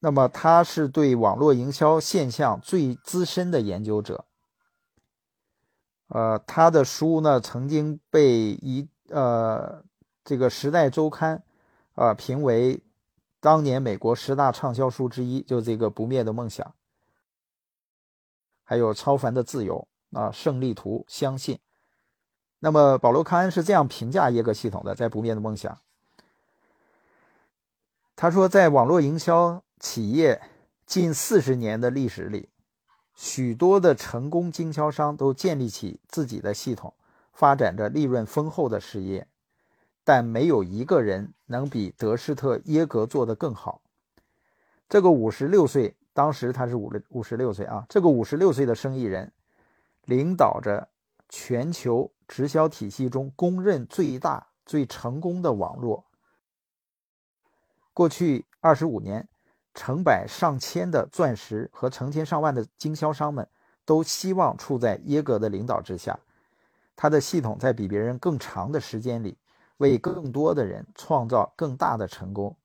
那么他是对网络营销现象最资深的研究者。呃，他的书呢曾经被一呃这个《时代周刊》啊评为当年美国十大畅销书之一，就这个《不灭的梦想》，还有《超凡的自由》啊，《胜利图》，相信。那么保罗·康恩是这样评价耶格系统的，在《不灭的梦想》，他说，在网络营销企业近四十年的历史里。许多的成功经销商都建立起自己的系统，发展着利润丰厚的事业，但没有一个人能比德施特耶格做得更好。这个五十六岁，当时他是五六五十六岁啊，这个五十六岁的生意人，领导着全球直销体系中公认最大、最成功的网络。过去二十五年。成百上千的钻石和成千上万的经销商们都希望处在耶格的领导之下。他的系统在比别人更长的时间里，为更多的人创造更大的成功。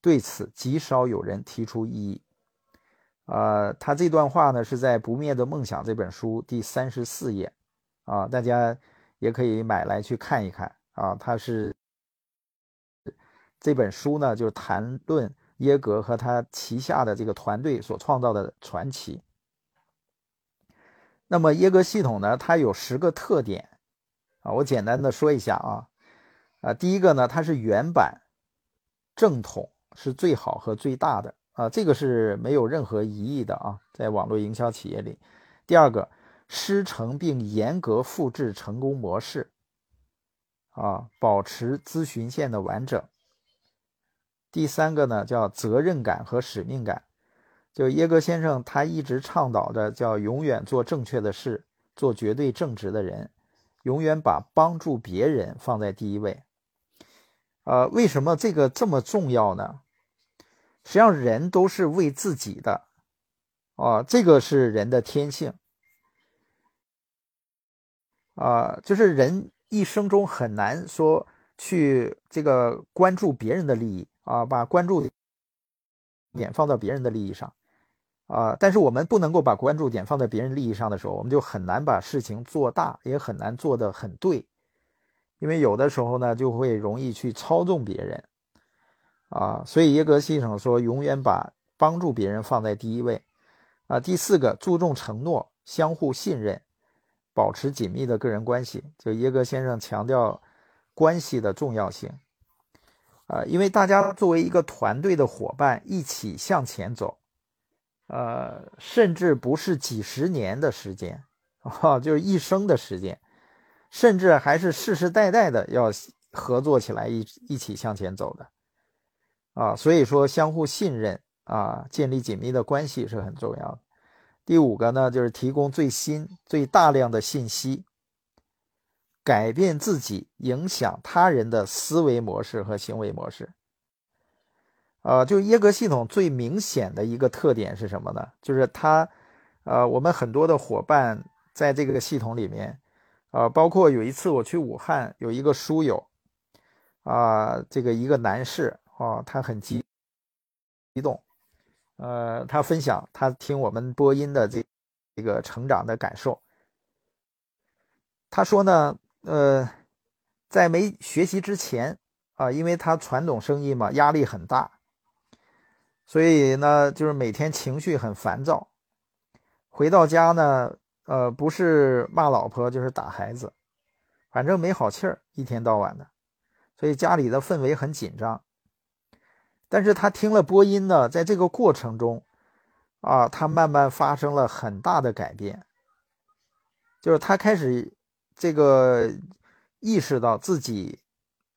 对此，极少有人提出异议。呃，他这段话呢，是在《不灭的梦想》这本书第三十四页，啊，大家也可以买来去看一看。啊，他是这本书呢，就是谈论。耶格和他旗下的这个团队所创造的传奇。那么耶格系统呢，它有十个特点啊，我简单的说一下啊啊，第一个呢，它是原版正统是最好和最大的啊，这个是没有任何疑义的啊，在网络营销企业里。第二个，师承并严格复制成功模式啊，保持咨询线的完整。第三个呢，叫责任感和使命感。就耶格先生，他一直倡导的叫永远做正确的事，做绝对正直的人，永远把帮助别人放在第一位。呃，为什么这个这么重要呢？实际上，人都是为自己的，啊，这个是人的天性。啊，就是人一生中很难说去这个关注别人的利益啊，把关注点放到别人的利益上。啊，但是我们不能够把关注点放在别人利益上的时候，我们就很难把事情做大，也很难做得很对，因为有的时候呢，就会容易去操纵别人，啊，所以耶格先生说，永远把帮助别人放在第一位，啊，第四个，注重承诺，相互信任，保持紧密的个人关系，就耶格先生强调关系的重要性，啊，因为大家作为一个团队的伙伴，一起向前走。呃，甚至不是几十年的时间，啊，就是一生的时间，甚至还是世世代代的要合作起来，一一起向前走的，啊，所以说相互信任啊，建立紧密的关系是很重要的。第五个呢，就是提供最新、最大量的信息，改变自己、影响他人的思维模式和行为模式。呃，就耶格系统最明显的一个特点是什么呢？就是它，呃，我们很多的伙伴在这个系统里面，呃，包括有一次我去武汉，有一个书友，啊，这个一个男士啊，他很激激动，呃，他分享他听我们播音的这这个成长的感受。他说呢，呃，在没学习之前啊，因为他传统生意嘛，压力很大。所以呢，就是每天情绪很烦躁，回到家呢，呃，不是骂老婆就是打孩子，反正没好气儿，一天到晚的，所以家里的氛围很紧张。但是他听了播音呢，在这个过程中，啊，他慢慢发生了很大的改变，就是他开始这个意识到自己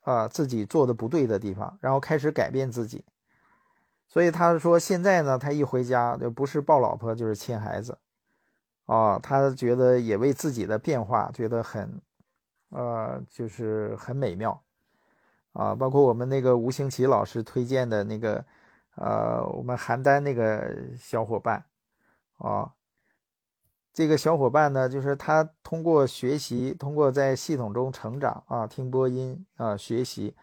啊自己做的不对的地方，然后开始改变自己。所以他说，现在呢，他一回家就不是抱老婆就是亲孩子，啊，他觉得也为自己的变化觉得很，呃，就是很美妙，啊，包括我们那个吴兴奇老师推荐的那个，呃，我们邯郸那个小伙伴，啊，这个小伙伴呢，就是他通过学习，通过在系统中成长啊，听播音啊，学习，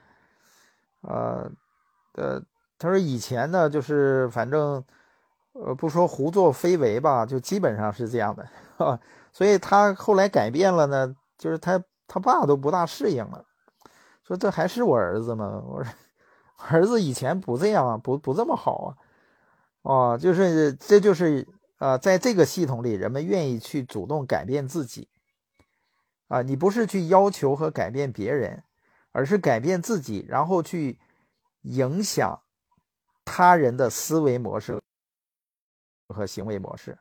呃，呃。他说：“以前呢，就是反正，呃，不说胡作非为吧，就基本上是这样的，哈。[laughs] 所以他后来改变了呢，就是他他爸都不大适应了，说这还是我儿子吗？我说儿子以前不这样啊，不不这么好啊，哦，就是这就是啊，在这个系统里，人们愿意去主动改变自己，啊，你不是去要求和改变别人，而是改变自己，然后去影响。”他人的思维模式和行为模式，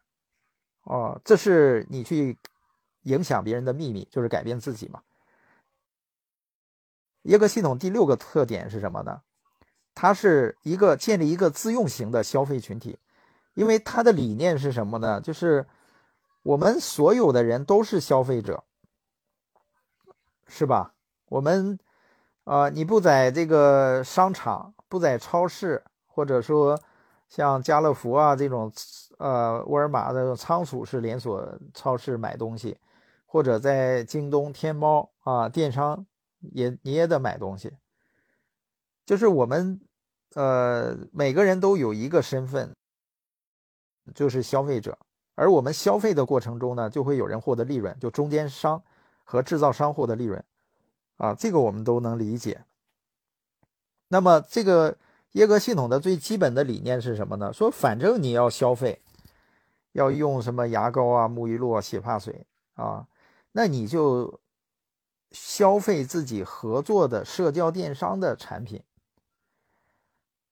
哦，这是你去影响别人的秘密，就是改变自己嘛。耶格系统第六个特点是什么呢？它是一个建立一个自用型的消费群体，因为它的理念是什么呢？就是我们所有的人都是消费者，是吧？我们啊，你不在这个商场，不在超市。或者说，像家乐福啊这种，呃，沃尔玛的仓储式连锁超市买东西，或者在京东、天猫啊电商也你也得买东西。就是我们，呃，每个人都有一个身份，就是消费者。而我们消费的过程中呢，就会有人获得利润，就中间商和制造商获得利润，啊，这个我们都能理解。那么这个。耶格系统的最基本的理念是什么呢？说反正你要消费，要用什么牙膏啊、沐浴露啊、洗发水啊，那你就消费自己合作的社交电商的产品，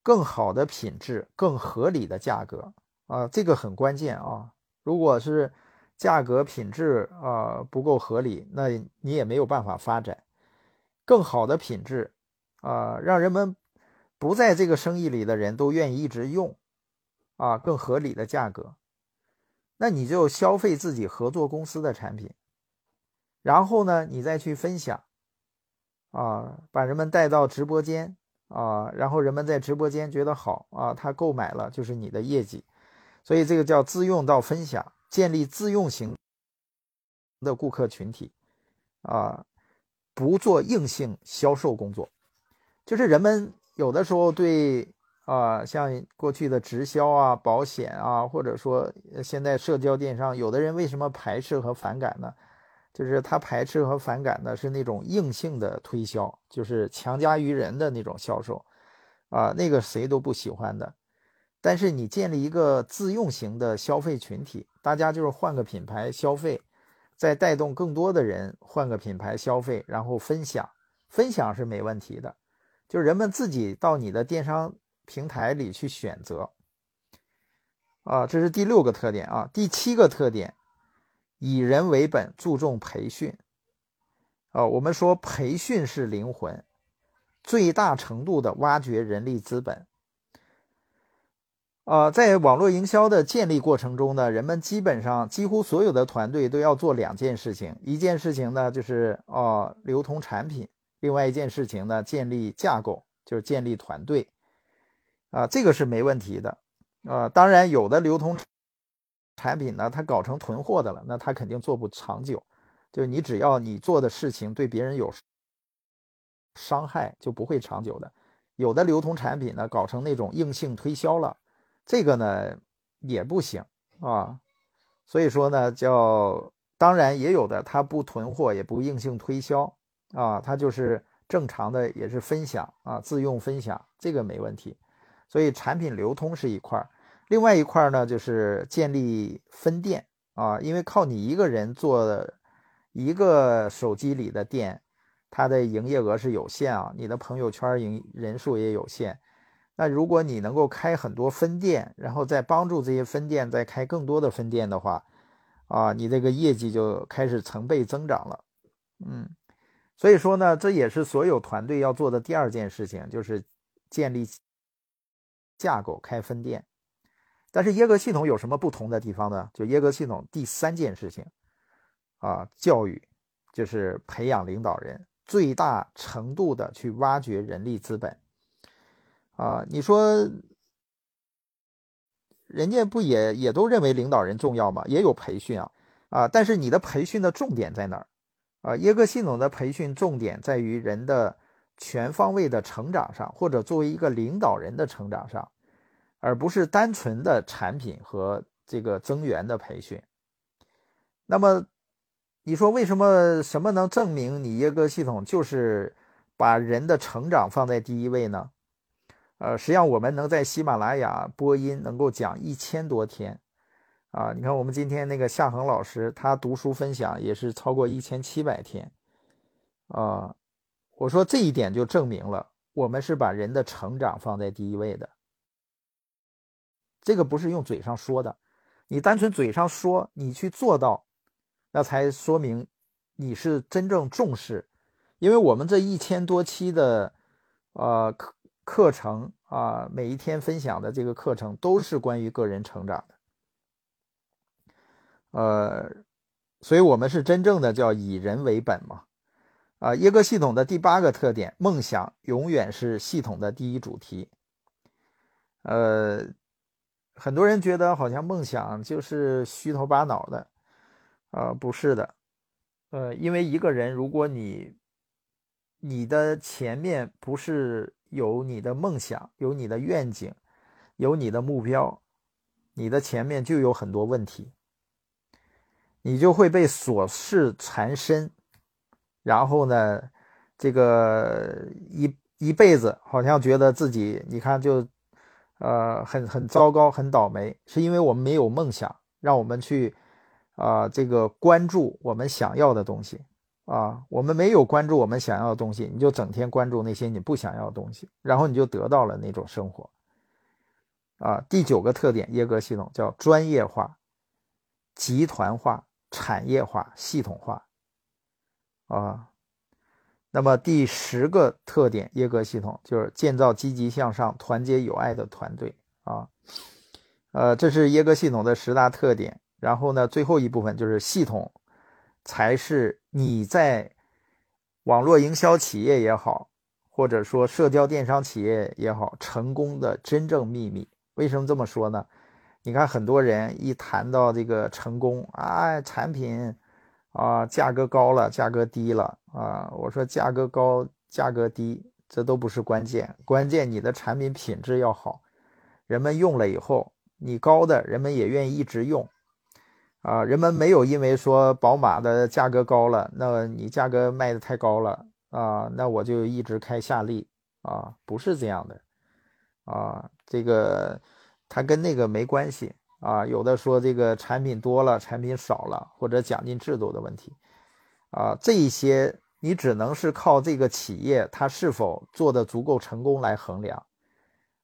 更好的品质、更合理的价格啊，这个很关键啊。如果是价格品质啊不够合理，那你也没有办法发展更好的品质啊，让人们不在这个生意里的人都愿意一直用啊，更合理的价格，那你就消费自己合作公司的产品，然后呢，你再去分享啊，把人们带到直播间啊，然后人们在直播间觉得好啊，他购买了就是你的业绩，所以这个叫自用到分享。建立自用型的顾客群体，啊，不做硬性销售工作，就是人们有的时候对啊，像过去的直销啊、保险啊，或者说现在社交电商，有的人为什么排斥和反感呢？就是他排斥和反感的是那种硬性的推销，就是强加于人的那种销售，啊，那个谁都不喜欢的。但是你建立一个自用型的消费群体，大家就是换个品牌消费，再带动更多的人换个品牌消费，然后分享，分享是没问题的，就是人们自己到你的电商平台里去选择。啊，这是第六个特点啊，第七个特点，以人为本，注重培训。啊，我们说培训是灵魂，最大程度的挖掘人力资本。呃，在网络营销的建立过程中呢，人们基本上几乎所有的团队都要做两件事情，一件事情呢就是哦流通产品，另外一件事情呢建立架构，就是建立团队，啊，这个是没问题的，啊，当然有的流通产品呢，它搞成囤货的了，那它肯定做不长久，就你只要你做的事情对别人有伤害，就不会长久的。有的流通产品呢，搞成那种硬性推销了。这个呢也不行啊，所以说呢，叫当然也有的，他不囤货，也不硬性推销啊，他就是正常的，也是分享啊，自用分享，这个没问题。所以产品流通是一块儿，另外一块呢就是建立分店啊，因为靠你一个人做一个手机里的店，它的营业额是有限啊，你的朋友圈营人数也有限。那如果你能够开很多分店，然后再帮助这些分店再开更多的分店的话，啊，你这个业绩就开始成倍增长了。嗯，所以说呢，这也是所有团队要做的第二件事情，就是建立架构开分店。但是耶格系统有什么不同的地方呢？就耶格系统第三件事情，啊，教育，就是培养领导人，最大程度的去挖掘人力资本。啊，你说，人家不也也都认为领导人重要吗？也有培训啊，啊，但是你的培训的重点在哪儿？啊，耶格系统的培训重点在于人的全方位的成长上，或者作为一个领导人的成长上，而不是单纯的产品和这个增援的培训。那么，你说为什么什么能证明你耶格系统就是把人的成长放在第一位呢？呃，实际上我们能在喜马拉雅播音，能够讲一千多天，啊，你看我们今天那个夏恒老师，他读书分享也是超过一千七百天，啊，我说这一点就证明了我们是把人的成长放在第一位的，这个不是用嘴上说的，你单纯嘴上说，你去做到，那才说明你是真正重视，因为我们这一千多期的，呃。课课程啊，每一天分享的这个课程都是关于个人成长的，呃，所以我们是真正的叫以人为本嘛，啊，耶格系统的第八个特点，梦想永远是系统的第一主题，呃，很多人觉得好像梦想就是虚头巴脑的，啊，不是的，呃，因为一个人如果你你的前面不是。有你的梦想，有你的愿景，有你的目标，你的前面就有很多问题，你就会被琐事缠身，然后呢，这个一一辈子好像觉得自己，你看就，呃，很很糟糕，很倒霉，是因为我们没有梦想，让我们去，啊，这个关注我们想要的东西，啊，我们没有关注我们想要的东西，你就整天关注那些你不想要的东西，然后你就得到了那种生活，啊，第九个特点，耶格系统叫专业化、集团化、产业化、系统化，啊。那么第十个特点，耶格系统就是建造积极向上、团结友爱的团队啊。呃，这是耶格系统的十大特点。然后呢，最后一部分就是系统，才是你在网络营销企业也好，或者说社交电商企业也好，成功的真正秘密。为什么这么说呢？你看，很多人一谈到这个成功啊，产品。啊，价格高了，价格低了啊！我说价格高，价格低，这都不是关键，关键你的产品品质要好，人们用了以后，你高的人们也愿意一直用啊！人们没有因为说宝马的价格高了，那你价格卖的太高了啊，那我就一直开夏利啊，不是这样的啊，这个它跟那个没关系。啊，有的说这个产品多了，产品少了，或者奖金制度的问题，啊，这一些你只能是靠这个企业它是否做的足够成功来衡量，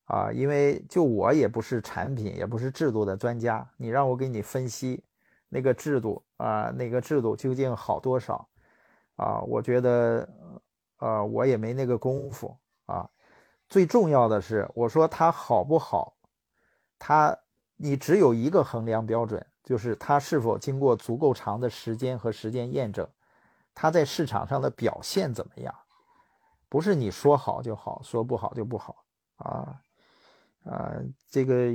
啊，因为就我也不是产品，也不是制度的专家，你让我给你分析那个制度啊，那个制度究竟好多少，啊，我觉得，呃，我也没那个功夫啊。最重要的是，我说它好不好，它。你只有一个衡量标准，就是它是否经过足够长的时间和时间验证，它在市场上的表现怎么样？不是你说好就好，说不好就不好啊啊！这个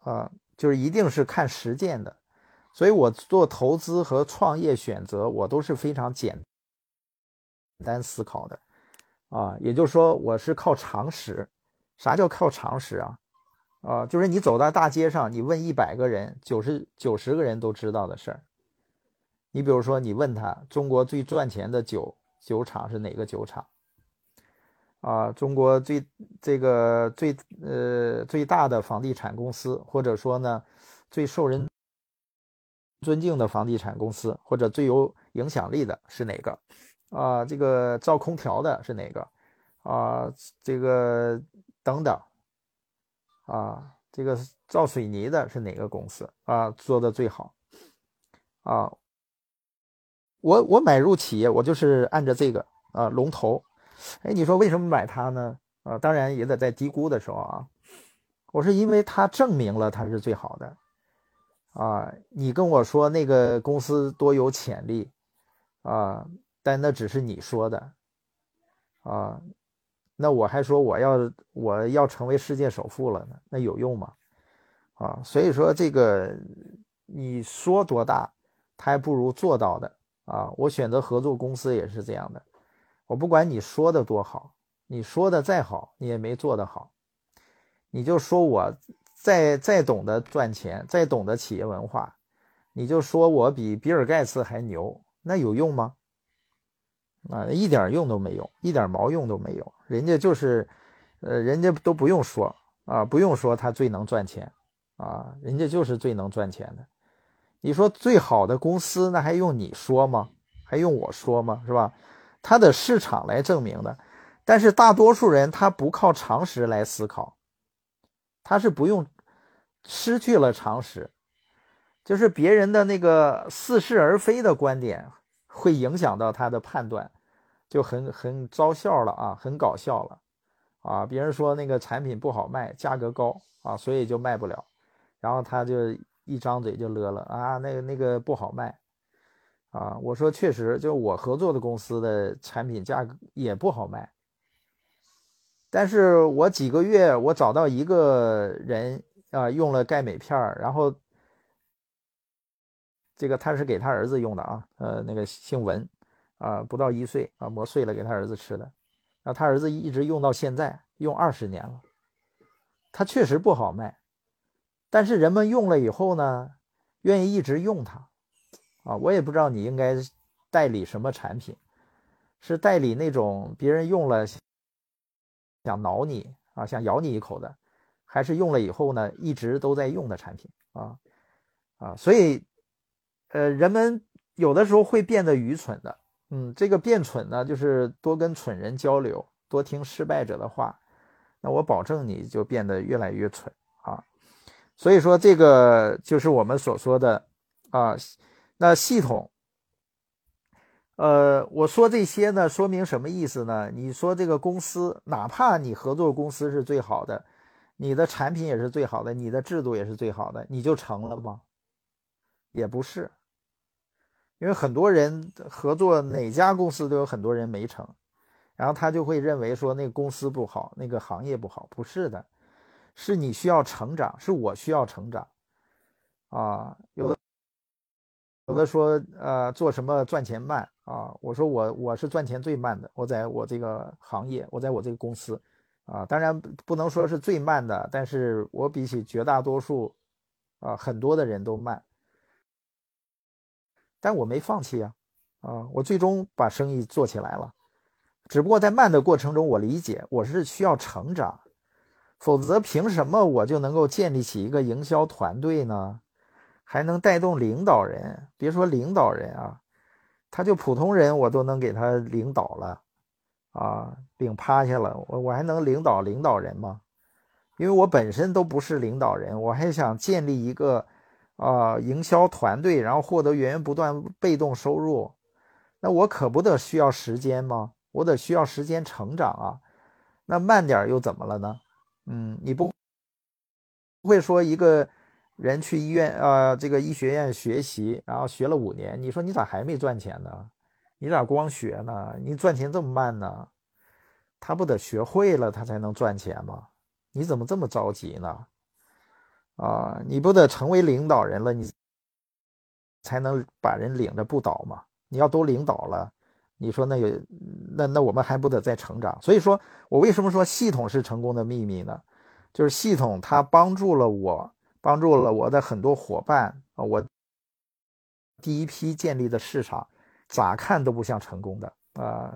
啊，就是一定是看实践的。所以我做投资和创业选择，我都是非常简单思考的啊。也就是说，我是靠常识。啥叫靠常识啊？啊，就是你走到大街上，你问一百个人，九十九十个人都知道的事儿。你比如说，你问他中国最赚钱的酒酒厂是哪个酒厂？啊，中国最这个最呃最大的房地产公司，或者说呢最受人尊敬的房地产公司，或者最有影响力的是哪个？啊，这个造空调的是哪个？啊，这个等等。啊，这个造水泥的是哪个公司啊？做的最好啊！我我买入企业，我就是按照这个啊龙头。哎，你说为什么买它呢？啊，当然也得在低估的时候啊。我是因为它证明了它是最好的啊。你跟我说那个公司多有潜力啊，但那只是你说的啊。那我还说我要我要成为世界首富了呢，那有用吗？啊，所以说这个你说多大，他还不如做到的啊。我选择合作公司也是这样的，我不管你说的多好，你说的再好，你也没做得好。你就说我再再懂得赚钱，再懂得企业文化，你就说我比比尔盖茨还牛，那有用吗？啊，一点用都没有，一点毛用都没有。人家就是，呃，人家都不用说啊，不用说他最能赚钱啊，人家就是最能赚钱的。你说最好的公司，那还用你说吗？还用我说吗？是吧？他的市场来证明的。但是大多数人他不靠常识来思考，他是不用，失去了常识，就是别人的那个似是而非的观点会影响到他的判断。就很很招笑了啊，很搞笑了，啊，别人说那个产品不好卖，价格高啊，所以就卖不了，然后他就一张嘴就乐了啊，那个那个不好卖，啊，我说确实，就我合作的公司的产品价格也不好卖，但是我几个月我找到一个人啊，用了钙镁片儿然后这个他是给他儿子用的啊，呃，那个姓文。啊，不到一岁啊，磨碎了给他儿子吃的，然后他儿子一直用到现在，用二十年了。他确实不好卖，但是人们用了以后呢，愿意一直用它。啊，我也不知道你应该代理什么产品，是代理那种别人用了想挠你啊，想咬你一口的，还是用了以后呢，一直都在用的产品啊啊，所以呃，人们有的时候会变得愚蠢的，嗯，这个变蠢呢，就是多跟蠢人交流，多听失败者的话，那我保证你就变得越来越蠢啊。所以说，这个就是我们所说的啊，那系统。呃，我说这些呢，说明什么意思呢？你说这个公司，哪怕你合作公司是最好的，你的产品也是最好的，你的制度也是最好的，你就成了吗？也不是，因为很多人合作哪家公司都有很多人没成，然后他就会认为说那个公司不好，那个行业不好，不是的，是你需要成长，是我需要成长，啊，有的。有的说，呃，做什么赚钱慢啊？我说我我是赚钱最慢的，我在我这个行业，我在我这个公司，啊，当然不能说是最慢的，但是我比起绝大多数，啊，很多的人都慢，但我没放弃啊，啊，我最终把生意做起来了，只不过在慢的过程中，我理解我是需要成长，否则凭什么我就能够建立起一个营销团队呢？还能带动领导人，别说领导人啊，他就普通人我都能给他领导了，啊，领趴下了，我我还能领导领导人吗？因为我本身都不是领导人，我还想建立一个啊营销团队，然后获得源源不断被动收入，那我可不得需要时间吗？我得需要时间成长啊，那慢点又怎么了呢？嗯，你不会说一个。人去医院啊，这个医学院学习，然后学了五年，你说你咋还没赚钱呢？你咋光学呢？你赚钱这么慢呢？他不得学会了，他才能赚钱吗？你怎么这么着急呢？啊，你不得成为领导人了，你才能把人领着不倒吗？你要都领导了，你说那有那那我们还不得再成长？所以说我为什么说系统是成功的秘密呢？就是系统它帮助了我。帮助了我的很多伙伴啊，我第一批建立的市场，咋看都不像成功的啊，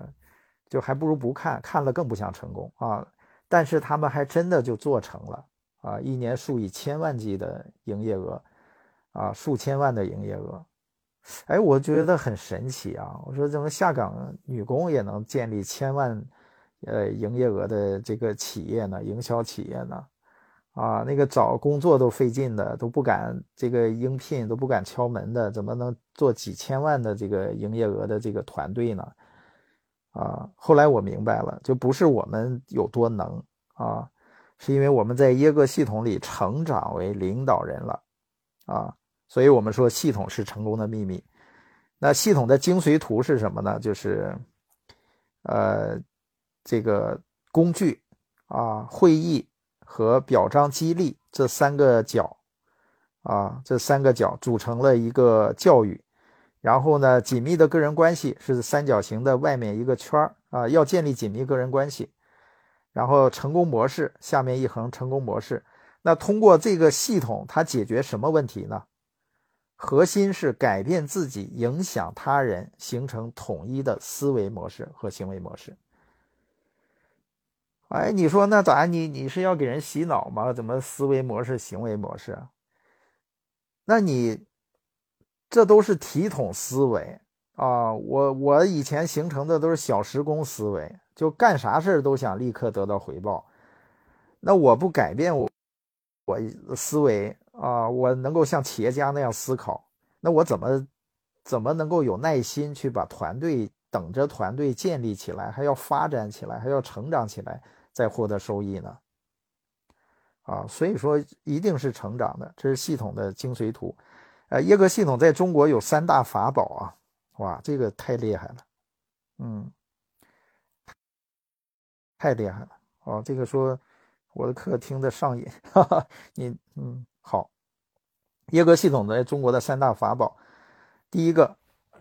就还不如不看，看了更不像成功啊。但是他们还真的就做成了啊，一年数以千万计的营业额啊，数千万的营业额，哎，我觉得很神奇啊。我说怎么下岗女工也能建立千万呃营业额的这个企业呢？营销企业呢？啊，那个找工作都费劲的，都不敢这个应聘，都不敢敲门的，怎么能做几千万的这个营业额的这个团队呢？啊，后来我明白了，就不是我们有多能啊，是因为我们在耶格系统里成长为领导人了啊，所以我们说系统是成功的秘密。那系统的精髓图是什么呢？就是呃，这个工具啊，会议。和表彰激励这三个角，啊，这三个角组成了一个教育。然后呢，紧密的个人关系是三角形的外面一个圈儿啊，要建立紧密个人关系。然后成功模式下面一横成功模式。那通过这个系统，它解决什么问题呢？核心是改变自己，影响他人，形成统一的思维模式和行为模式。哎，你说那咋？你你是要给人洗脑吗？怎么思维模式、行为模式？那你这都是体统思维啊！我我以前形成的都是小时工思维，就干啥事儿都想立刻得到回报。那我不改变我我思维啊，我能够像企业家那样思考，那我怎么怎么能够有耐心去把团队等着团队建立起来，还要发展起来，还要成长起来？再获得收益呢？啊，所以说一定是成长的，这是系统的精髓图。呃，耶格系统在中国有三大法宝啊，哇，这个太厉害了，嗯，太厉害了。哦，这个说我的课听得上瘾，[laughs] 哈哈，你嗯好。耶格系统在中国的三大法宝，第一个，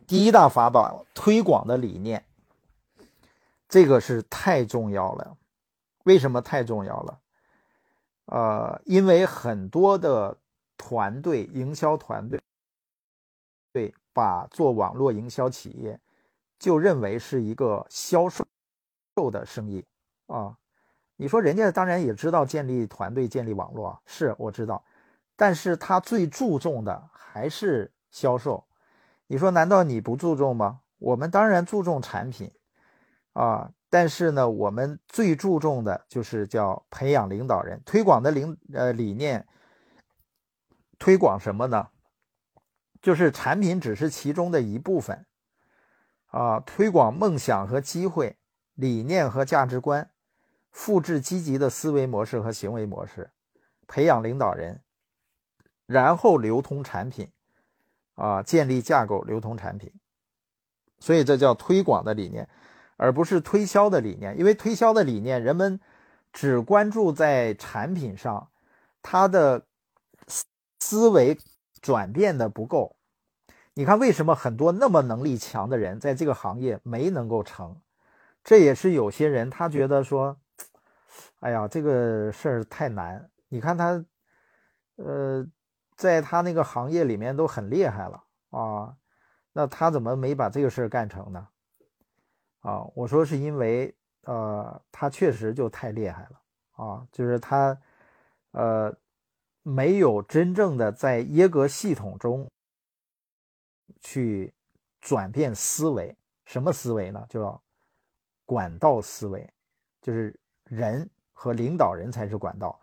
第一大法宝推广的理念，这个是太重要了。为什么太重要了？呃，因为很多的团队、营销团队，对，把做网络营销企业就认为是一个销售的生意啊。你说人家当然也知道建立团队、建立网络，是我知道，但是他最注重的还是销售。你说难道你不注重吗？我们当然注重产品啊，但是呢，我们最注重的就是叫培养领导人，推广的领呃理念，推广什么呢？就是产品只是其中的一部分啊，推广梦想和机会，理念和价值观，复制积极的思维模式和行为模式，培养领导人，然后流通产品啊，建立架构，流通产品。所以这叫推广的理念，而不是推销的理念。因为推销的理念，人们只关注在产品上，他的思维转变的不够。你看，为什么很多那么能力强的人在这个行业没能够成？这也是有些人他觉得说，哎呀，这个事儿太难。你看他，呃，在他那个行业里面都很厉害了啊。那他怎么没把这个事儿干成呢？啊，我说是因为，呃，他确实就太厉害了啊，就是他，呃，没有真正的在耶格系统中去转变思维。什么思维呢？叫管道思维，就是人和领导人才是管道。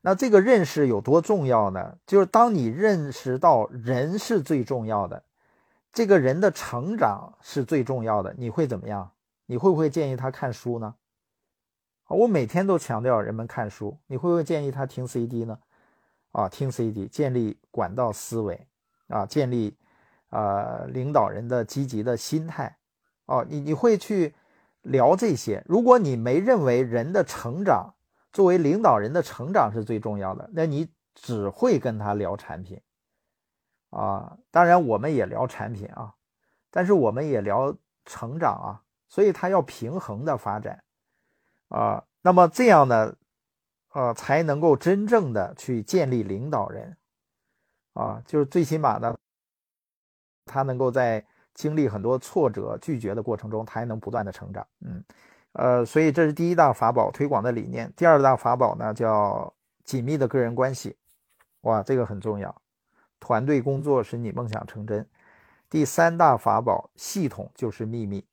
那这个认识有多重要呢？就是当你认识到人是最重要的。这个人的成长是最重要的，你会怎么样？你会不会建议他看书呢？我每天都强调人们看书，你会不会建议他听 CD 呢？啊，听 CD，建立管道思维，啊，建立呃领导人的积极的心态，哦，你你会去聊这些。如果你没认为人的成长作为领导人的成长是最重要的，那你只会跟他聊产品。啊，当然我们也聊产品啊，但是我们也聊成长啊，所以它要平衡的发展啊，那么这样呢，呃，才能够真正的去建立领导人啊，就是最起码呢，他能够在经历很多挫折、拒绝的过程中，他还能不断的成长。嗯，呃，所以这是第一大法宝推广的理念。第二大法宝呢，叫紧密的个人关系，哇，这个很重要。团队工作使你梦想成真。第三大法宝，系统就是秘密。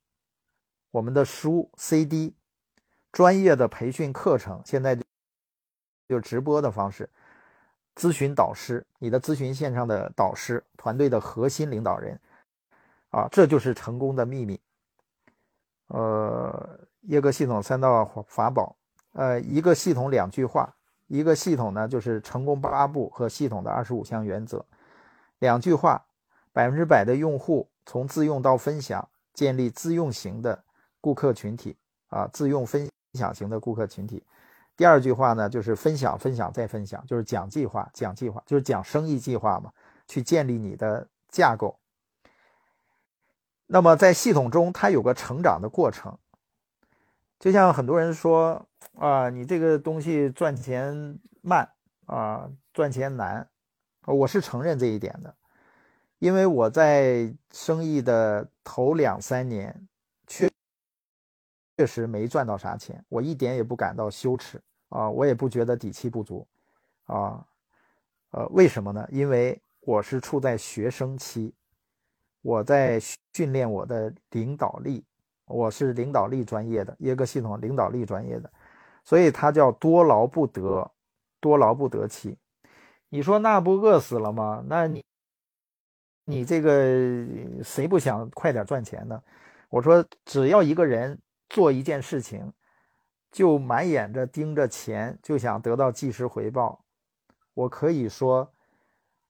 我们的书、CD、专业的培训课程，现在就直播的方式，咨询导师，你的咨询线上的导师，团队的核心领导人，啊，这就是成功的秘密。呃，耶格系统三道法宝，呃，一个系统两句话，一个系统呢就是成功八步和系统的二十五项原则。两句话，百分之百的用户从自用到分享，建立自用型的顾客群体啊，自用分享型的顾客群体。第二句话呢，就是分享、分享再分享，就是讲计划、讲计划，就是讲生意计划嘛，去建立你的架构。那么在系统中，它有个成长的过程，就像很多人说啊，你这个东西赚钱慢啊，赚钱难。我是承认这一点的，因为我在生意的头两三年确确实没赚到啥钱，我一点也不感到羞耻啊，我也不觉得底气不足啊，呃，为什么呢？因为我是处在学生期，我在训练我的领导力，我是领导力专业的耶格系统领导力专业的，所以它叫多劳不得，多劳不得期。你说那不饿死了吗？那你，你这个谁不想快点赚钱呢？我说，只要一个人做一件事情，就满眼着盯着钱，就想得到即时回报，我可以说，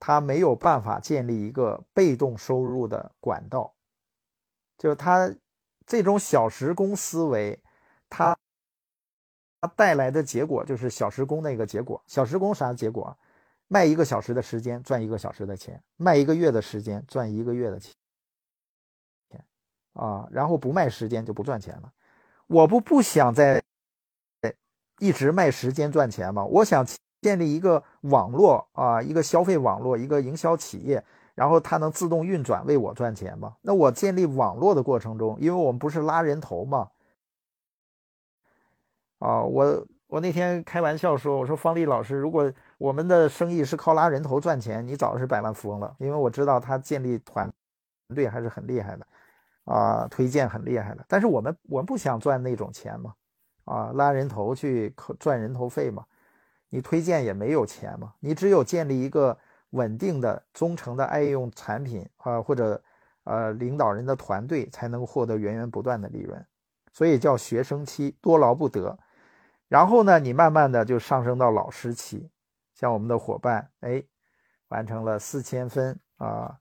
他没有办法建立一个被动收入的管道。就他这种小时工思维，他他带来的结果就是小时工那个结果。小时工啥结果？卖一个小时的时间赚一个小时的钱，卖一个月的时间赚一个月的钱，啊，然后不卖时间就不赚钱了。我不不想在一直卖时间赚钱吗？我想建立一个网络啊，一个消费网络，一个营销企业，然后它能自动运转为我赚钱吗？那我建立网络的过程中，因为我们不是拉人头吗？啊，我。我那天开玩笑说，我说方丽老师，如果我们的生意是靠拉人头赚钱，你早是百万富翁了，因为我知道他建立团队还是很厉害的，啊，推荐很厉害的。但是我们我们不想赚那种钱嘛，啊，拉人头去赚人头费嘛，你推荐也没有钱嘛，你只有建立一个稳定的、忠诚的爱用产品啊，或者呃领导人的团队，才能获得源源不断的利润。所以叫学生期，多劳不得。然后呢，你慢慢的就上升到老师期，像我们的伙伴，哎，完成了四千分啊，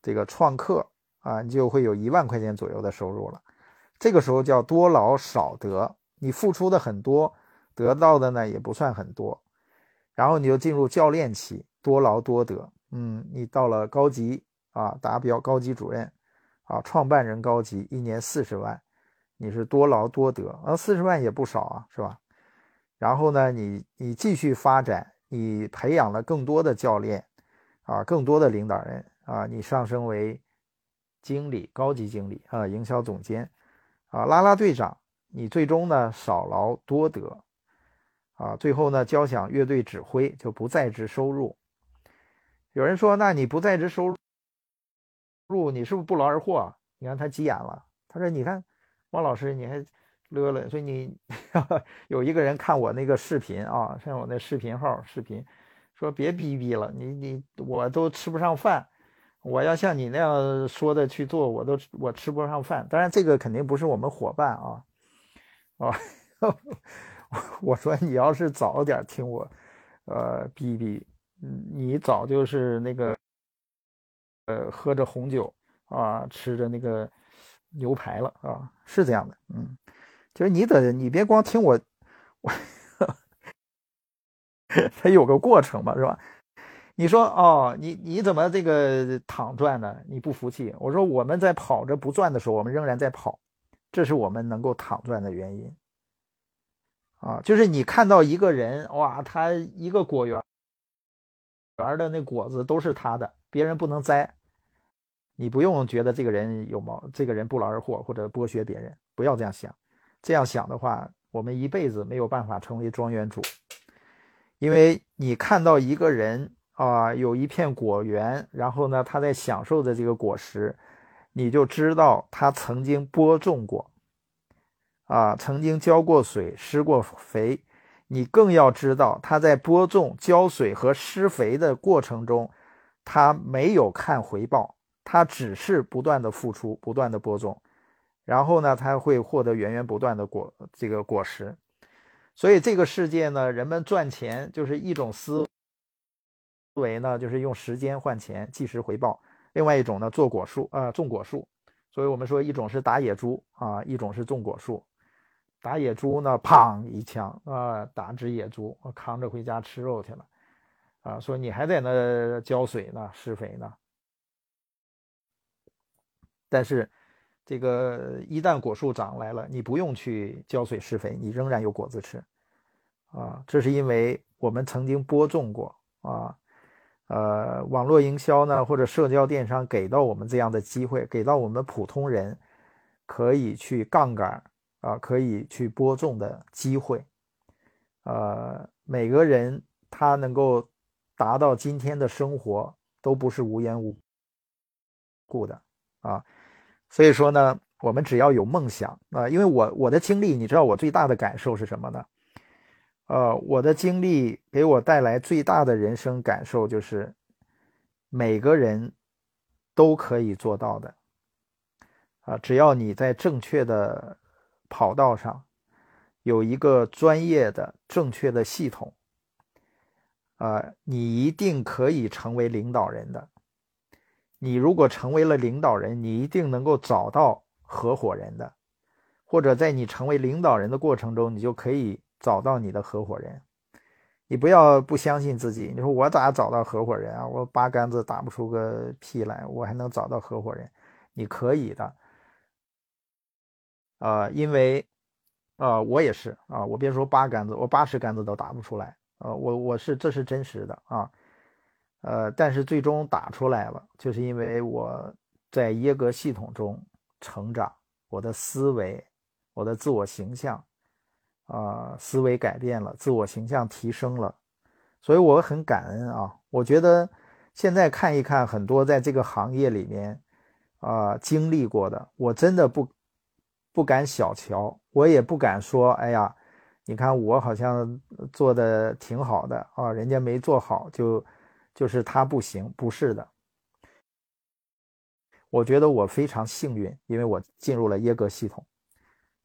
这个创客啊，你就会有一万块钱左右的收入了。这个时候叫多劳少得，你付出的很多，得到的呢也不算很多。然后你就进入教练期，多劳多得。嗯，你到了高级啊，达标高级主任啊，创办人高级，一年四十万。你是多劳多得啊，四十万也不少啊，是吧？然后呢，你你继续发展，你培养了更多的教练啊，更多的领导人啊，你上升为经理、高级经理啊，营销总监啊，拉拉队长，你最终呢少劳多得啊，最后呢交响乐队指挥就不在职收入。有人说，那你不在职收入，你是不是不劳而获？你看他急眼了，他说，你看。汪老师，你还乐了，所以你 [laughs] 有一个人看我那个视频啊，像我那视频号视频，说别逼逼了，你你我都吃不上饭，我要像你那样说的去做，我都我吃不上饭。当然，这个肯定不是我们伙伴啊，啊，[laughs] [laughs] 我说你要是早点听我，呃，逼逼，你早就是那个，呃，喝着红酒啊，吃着那个。牛排了啊，是这样的，嗯，就是你得，你别光听我，我，[laughs] 它有个过程嘛，是吧？你说哦，你你怎么这个躺赚呢？你不服气？我说我们在跑着不赚的时候，我们仍然在跑，这是我们能够躺赚的原因啊。就是你看到一个人哇，他一个果园园的那果子都是他的，别人不能摘。你不用觉得这个人有毛，这个人不劳而获或者剥削别人，不要这样想。这样想的话，我们一辈子没有办法成为庄园主，因为你看到一个人啊，有一片果园，然后呢，他在享受着这个果实，你就知道他曾经播种过，啊，曾经浇过水、施过肥。你更要知道他在播种、浇水和施肥的过程中，他没有看回报。他只是不断的付出，不断的播种，然后呢，他会获得源源不断的果这个果实。所以这个世界呢，人们赚钱就是一种思维呢，就是用时间换钱，即时回报；另外一种呢，做果树啊，种果树。所以我们说，一种是打野猪啊，一种是种果树。打野猪呢，砰一枪啊，打只野猪，扛着回家吃肉去了啊。说你还在那浇水呢，施肥呢。但是，这个一旦果树长来了，你不用去浇水施肥，你仍然有果子吃，啊，这是因为我们曾经播种过啊，呃，网络营销呢，或者社交电商给到我们这样的机会，给到我们普通人可以去杠杆啊，可以去播种的机会，呃，每个人他能够达到今天的生活，都不是无缘无故的啊。所以说呢，我们只要有梦想啊，因为我我的经历，你知道我最大的感受是什么呢？呃，我的经历给我带来最大的人生感受就是，每个人都可以做到的啊，只要你在正确的跑道上，有一个专业的正确的系统，啊，你一定可以成为领导人的。你如果成为了领导人，你一定能够找到合伙人的，或者在你成为领导人的过程中，你就可以找到你的合伙人。你不要不相信自己，你说我咋找到合伙人啊？我八竿子打不出个屁来，我还能找到合伙人？你可以的，啊，因为，啊，我也是啊，我别说八杆子，我八十杆子都打不出来呃，我我是这是真实的啊。呃，但是最终打出来了，就是因为我在耶格系统中成长，我的思维，我的自我形象，啊，思维改变了，自我形象提升了，所以我很感恩啊。我觉得现在看一看很多在这个行业里面啊经历过的，我真的不不敢小瞧，我也不敢说，哎呀，你看我好像做的挺好的啊，人家没做好就就是他不行，不是的。我觉得我非常幸运，因为我进入了耶格系统。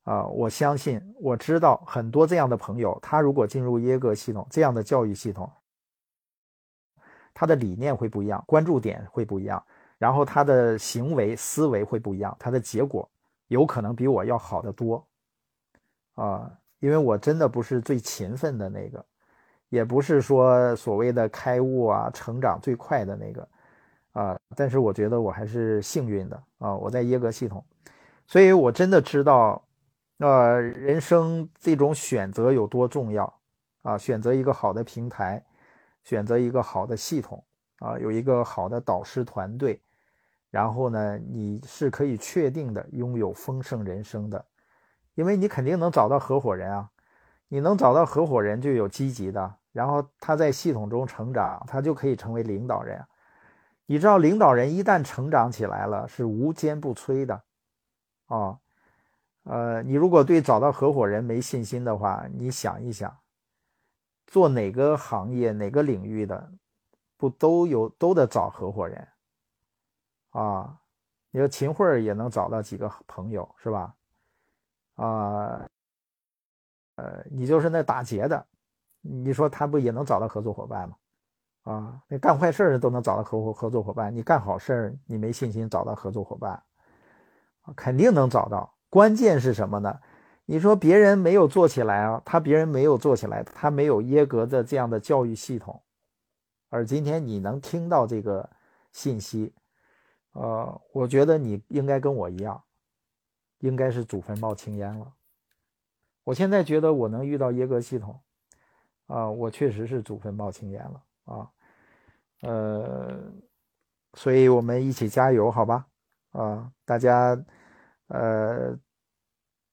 啊，我相信，我知道很多这样的朋友，他如果进入耶格系统这样的教育系统，他的理念会不一样，关注点会不一样，然后他的行为思维会不一样，他的结果有可能比我要好得多。啊，因为我真的不是最勤奋的那个，也不是说所谓的开悟啊、成长最快的那个，啊，但是我觉得我还是幸运的啊，我在耶格系统，所以我真的知道。呃，人生这种选择有多重要啊？选择一个好的平台，选择一个好的系统啊，有一个好的导师团队，然后呢，你是可以确定的拥有丰盛人生的，因为你肯定能找到合伙人啊。你能找到合伙人，就有积极的，然后他在系统中成长，他就可以成为领导人。你知道，领导人一旦成长起来了，是无坚不摧的啊。呃，你如果对找到合伙人没信心的话，你想一想，做哪个行业、哪个领域的，不都有都得找合伙人啊？你说秦桧也能找到几个朋友是吧？啊，呃，你就是那打劫的，你说他不也能找到合作伙伴吗？啊，那干坏事的都能找到合伙合作伙伴，你干好事你没信心找到合作伙伴，肯定能找到。关键是什么呢？你说别人没有做起来啊，他别人没有做起来，他没有耶格的这样的教育系统，而今天你能听到这个信息，呃，我觉得你应该跟我一样，应该是祖坟冒青烟了。我现在觉得我能遇到耶格系统，啊，我确实是祖坟冒青烟了啊，呃，所以我们一起加油，好吧？啊，大家。呃，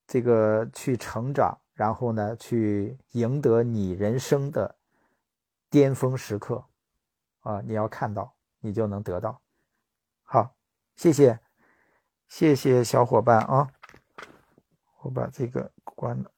这个去成长，然后呢，去赢得你人生的巅峰时刻啊！你要看到，你就能得到。好，谢谢，谢谢小伙伴啊！我把这个关了。